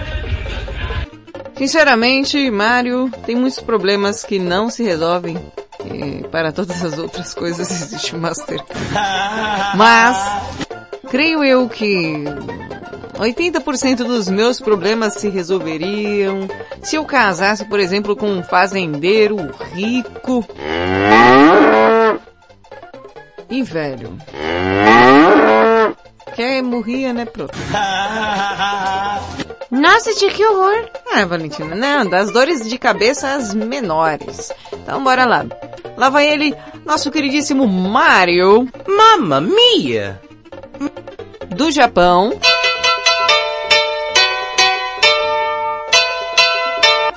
Speaker 2: Sinceramente, Mário, tem muitos problemas que não se resolvem. E para todas as outras coisas existe o Master. Mas, creio eu que 80% dos meus problemas se resolveriam se eu casasse, por exemplo, com um fazendeiro rico. E velho. Que morria, né, pronto.
Speaker 5: Nossa, tia, que horror.
Speaker 2: Ah, Valentina, não, das dores de cabeça as menores. Então bora lá. Lá vai ele, nosso queridíssimo Mario.
Speaker 44: Mamma mia!
Speaker 2: Do Japão.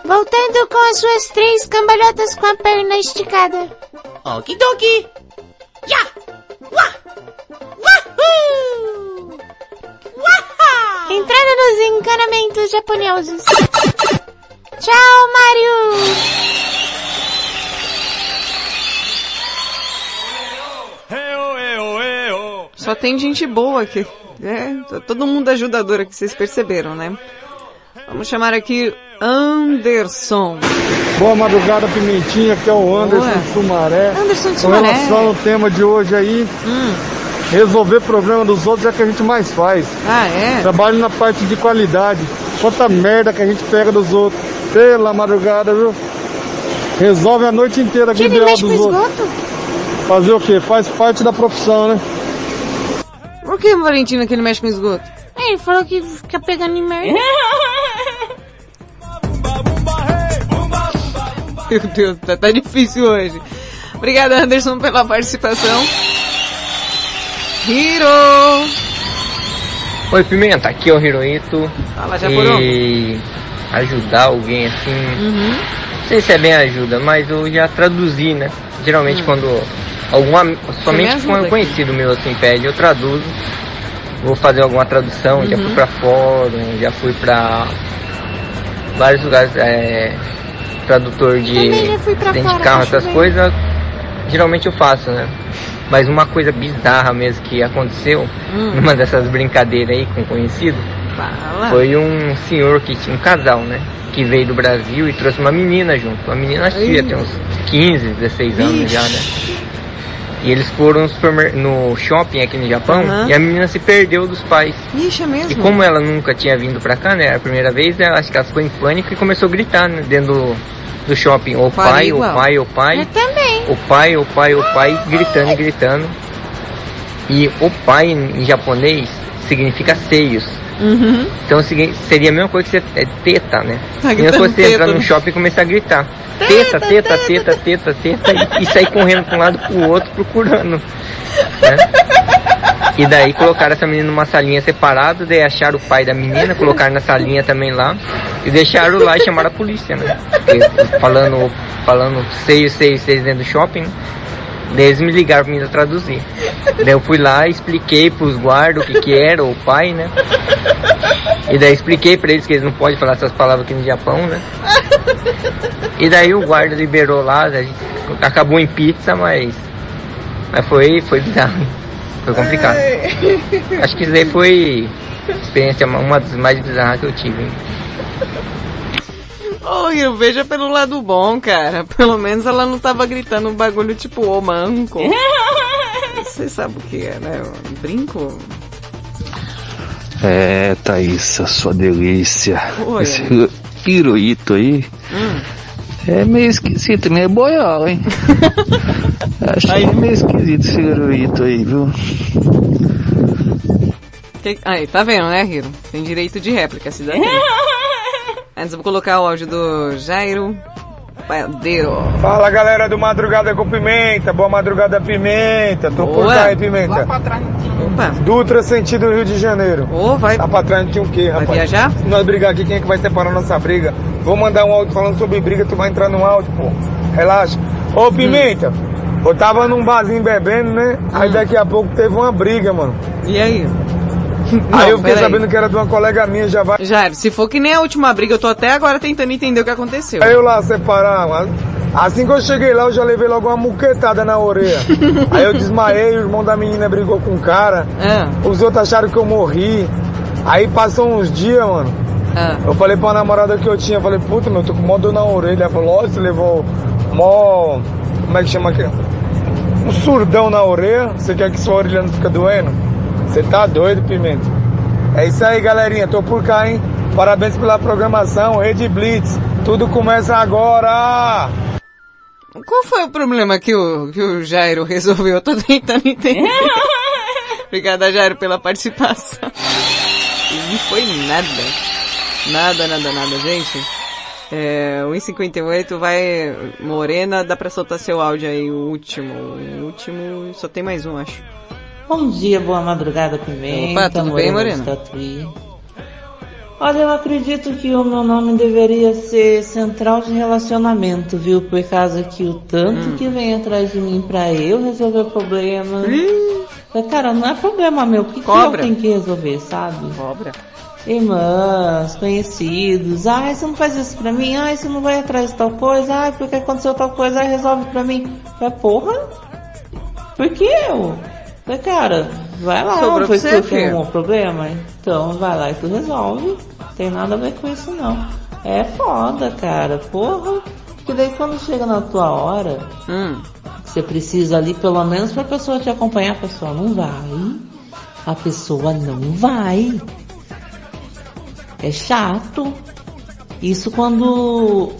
Speaker 5: Voltando com as suas três cambalhotas com a perna esticada.
Speaker 44: Okidoki!
Speaker 5: Ya! Wahoo! Waha! Entrando nos encanamentos japoneses. Tchau, Mario!
Speaker 2: Só tem gente boa aqui. É, todo mundo ajudador aqui, vocês perceberam, né? Vamos chamar aqui Anderson.
Speaker 46: Boa madrugada, Pimentinha, que é o Anderson
Speaker 2: Boa.
Speaker 46: Sumaré.
Speaker 2: Anderson de
Speaker 46: Com
Speaker 2: Sumaré.
Speaker 46: relação ao tema de hoje aí, resolver problema dos outros é o que a gente mais faz.
Speaker 2: Ah, é?
Speaker 46: Trabalho na parte de qualidade. Quanta merda que a gente pega dos outros. Pela madrugada, viu? Resolve a noite inteira aqui
Speaker 5: com
Speaker 46: dos outros.
Speaker 5: esgoto?
Speaker 46: Fazer o quê? Faz parte da profissão, né?
Speaker 2: Por que, Valentina, que ele mexe com esgoto?
Speaker 5: É, Ele falou que fica pegando em merda.
Speaker 2: Meu Deus, tá, tá difícil hoje. Obrigada, Anderson, pela participação. Hiro!
Speaker 35: Oi, Pimenta, aqui é o Hiroito.
Speaker 2: Fala, já
Speaker 35: E ajudar alguém assim. Não sei se é bem ajuda, mas eu já traduzi, né? Geralmente
Speaker 2: Hum.
Speaker 35: quando algum am- somente quando um
Speaker 2: aqui.
Speaker 35: conhecido meu assim pede, eu traduzo. Vou fazer alguma tradução, já
Speaker 2: Uhum.
Speaker 35: fui pra fórum, já fui pra vários lugares, é, tradutor de, de carro, essas coisas, geralmente eu faço, né? Mas uma coisa bizarra mesmo que aconteceu
Speaker 2: Hum.
Speaker 35: numa dessas brincadeiras aí com conhecido
Speaker 2: Fala.
Speaker 35: foi um senhor que tinha um casal, né? Que veio do Brasil e trouxe uma menina junto. Uma menina devia ter uns 15, 16 anos
Speaker 2: Ixi.
Speaker 35: já, né? E eles foram no, no shopping aqui no Japão e a menina se perdeu dos pais.
Speaker 2: Ixi, é mesmo?
Speaker 35: E como ela nunca tinha vindo pra cá, né? A primeira vez, ela, acho que ela ficou em pânico e começou a gritar, né? Dentro do, do shopping. O pai, o pai, o pai.
Speaker 5: Eu também.
Speaker 35: O pai, o pai, o pai, gritando e gritando. E o pai em japonês significa seios.
Speaker 2: Uhum.
Speaker 35: Então o seria a mesma coisa que você é teta, né?
Speaker 2: Tá
Speaker 35: a mesma coisa que você entrar no shopping e começar a gritar. Teta, teta, teta, teta, teta, e, e sair correndo pra um lado pro outro procurando. Né? E daí colocaram essa menina numa salinha separada, daí acharam o pai da menina, colocaram na salinha também lá, e deixaram lá e chamaram a polícia, né? Falando, falando seis, seis, seis dentro do shopping? Daí eles me ligaram pra mim traduzir. Daí eu fui lá expliquei pros guardas o que que era, o pai, né? E daí expliquei pra eles que eles não podem falar essas palavras aqui no Japão, né? E daí o guarda liberou lá, acabou em pizza, mas. Mas foi, foi bizarro. Foi complicado. Acho que isso daí foi experiência, uma das mais bizarras que eu tive. hein?
Speaker 2: Ô, Hiro, veja pelo lado bom, cara. Pelo menos ela não tava gritando um bagulho tipo, ô, manco. Você sabe o que é, né? Um brinco?
Speaker 43: É, Thaís, a sua delícia.
Speaker 2: Oi.
Speaker 43: Esse hiro- Hirohito aí
Speaker 2: Hum.
Speaker 43: É meio esquisito, meio boiola, hein? Achei meio esquisito esse Hirohito aí, viu?
Speaker 2: Que- Aí, tá vendo, né, Hiro? Tem direito de réplica, se dá tempo. Antes eu vou colocar o áudio do Jairo Padeiro.
Speaker 47: Fala galera do Madrugada com Pimenta, boa madrugada Pimenta, tô por
Speaker 2: Boa.
Speaker 47: cá aí Pimenta.
Speaker 2: Opa.
Speaker 47: Dutra sentido Rio de Janeiro.
Speaker 2: Ô, vai.
Speaker 47: Tá pra trás tinha o quê, rapaz?
Speaker 2: viajar?
Speaker 47: Se nós brigar aqui, quem é que vai separar nossa briga? Vou mandar um áudio falando sobre briga, tu vai entrar no áudio, pô. Relaxa. Ô Pimenta, eu tava num barzinho bebendo, né? Aí daqui a pouco teve uma briga, mano.
Speaker 2: E aí?
Speaker 47: Aí eu fiquei sabendo que era de uma colega minha, já vai.
Speaker 2: Jairo, se for que nem a última briga, eu tô até agora tentando entender o que aconteceu.
Speaker 47: Aí eu lá separar. Assim que eu cheguei lá, eu já levei logo uma muquetada na orelha. Aí eu desmaiei, o irmão da menina brigou com o cara. Os outros acharam que eu morri. Aí passou uns dias, mano. Eu falei pra namorada que eu tinha, eu falei, puta, meu, tô com mó dor na orelha. Ela falou, ó, você levou mó. Como é que chama aqui? Um surdão na orelha. Você quer que sua orelha não fica doendo? Você tá doido, Pimenta? É isso aí, galerinha. Tô por cá, hein? Parabéns pela programação, Rede Blitz. Tudo começa agora!
Speaker 2: Qual foi o problema que o, que o Jairo resolveu? Eu tô tentando entender. Obrigada, Jairo, pela participação. E não foi nada. Nada, nada, nada, gente. É, o 1,58 vai... Morena, dá pra soltar seu áudio aí, o último. O último, só tem mais um, acho.
Speaker 48: Bom dia, boa madrugada, Pimenta.
Speaker 2: Opa, tudo bem, Morena?
Speaker 48: Tatuí. Olha, eu acredito que o meu nome deveria ser Central de Relacionamento, viu? Por causa que o tanto
Speaker 2: Hum.
Speaker 48: que vem atrás de mim pra eu resolver o problema. Cara, não é problema meu, por que, que eu tenho que resolver, sabe?
Speaker 2: Cobra.
Speaker 48: Irmãs, conhecidos, ai, você não faz isso pra mim, ai, você não vai atrás de tal coisa, ai, porque aconteceu tal coisa, ai, resolve pra mim. É porra? Por que eu? Falei, cara, vai lá,
Speaker 2: Sobrou
Speaker 48: foi tu que arrumou
Speaker 2: filho.
Speaker 48: o problema? Então vai lá e tu resolve. Tem nada a ver com isso não. É foda, cara, porra. Porque daí quando chega na tua hora,
Speaker 2: Hum.
Speaker 48: você precisa ali pelo menos pra pessoa te acompanhar, a pessoa não vai. A pessoa não vai. É chato. Isso quando,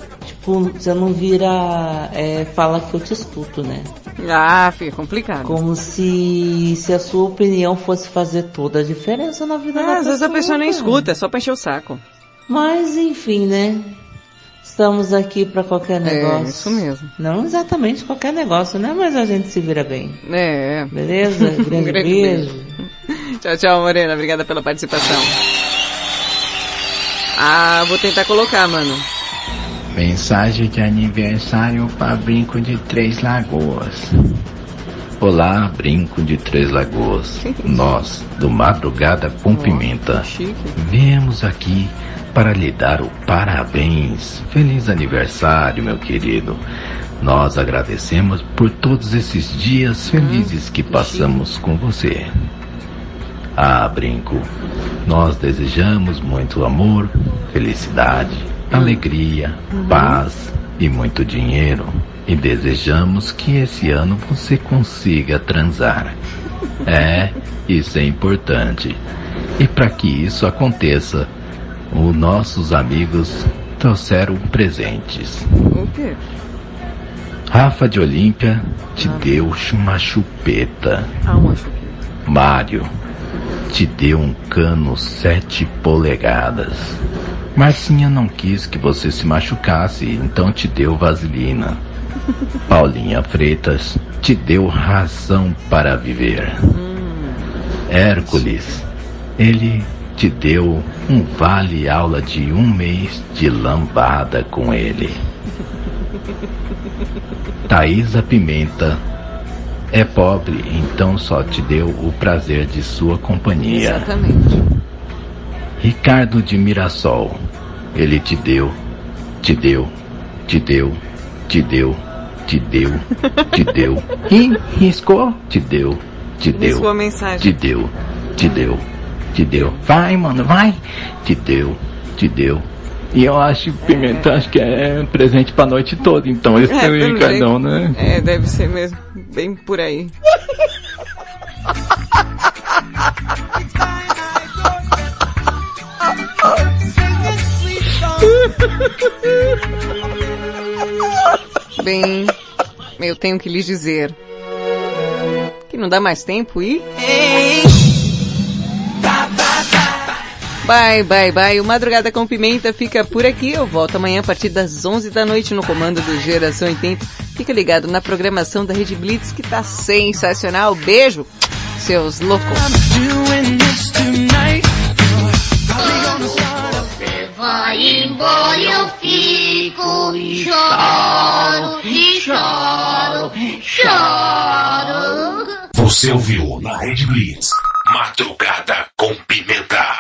Speaker 48: você não vira, é, fala que eu te escuto, né?
Speaker 2: Ah, fica complicado.
Speaker 48: Como se, se a sua opinião fosse fazer toda a diferença na vida da
Speaker 2: Ah, às vezes a
Speaker 48: pessoa,
Speaker 2: pessoa nem escuta, é só pra encher o saco.
Speaker 48: Mas enfim, né? Estamos aqui pra qualquer negócio.
Speaker 2: É, isso mesmo.
Speaker 48: Não exatamente qualquer negócio, né? Mas a gente se vira bem.
Speaker 2: É.
Speaker 48: Beleza? Grande,
Speaker 2: Grande
Speaker 48: beijo.
Speaker 2: Tchau, tchau, Morena. Obrigada pela participação. Ah, vou tentar colocar, mano.
Speaker 49: Mensagem de aniversário para Brinco de Três Lagoas.
Speaker 50: Olá, Brinco de Três Lagoas. Nós, do Madrugada com Pimenta, viemos aqui para lhe dar o parabéns. Feliz aniversário, meu querido. Nós agradecemos por todos esses dias felizes que passamos com você. Ah, Brinco, nós desejamos muito amor, felicidade, alegria, paz e muito dinheiro. E desejamos que esse ano você consiga transar. É, isso é importante. E para que isso aconteça, os nossos amigos trouxeram presentes.
Speaker 2: O quê?
Speaker 50: Rafa de Olímpia te deu uma chupeta.
Speaker 2: Ah, uma chupeta.
Speaker 50: Mário, te deu um cano sete polegadas. Marcinha não quis que você se machucasse, então te deu vaselina. Paulinha Freitas te deu razão para viver. Hércules, ele te deu um vale aula de um mês de lambada com ele. Thaisa Pimenta é pobre, então só te deu o prazer de sua companhia.
Speaker 2: Exatamente.
Speaker 50: Ricardo de Mirassol, ele te deu, te deu, te deu, te deu, te deu, te deu. E riscou, te deu, te deu.
Speaker 2: Riscou a mensagem.
Speaker 50: Te deu, te deu, te deu. Vai, mano, vai. Te deu, te deu. E eu acho, Pimenta, acho que é presente pra noite toda, então esse é, é o Ricardão, né?
Speaker 2: É, deve ser mesmo. Bem por aí. Bem, eu tenho que lhes dizer que não dá mais tempo e... Bye, bye, bye. O Madrugada com Pimenta fica por aqui. Eu volto amanhã a partir das 11 da noite no comando do Geração 80. Fica ligado na programação da Rede Blitz que tá sensacional. Beijo, seus loucos.
Speaker 51: Vai embora, eu fico e choro, e choro, choro.
Speaker 18: Você ouviu na Rede Blitz. Madrugada com Pimenta.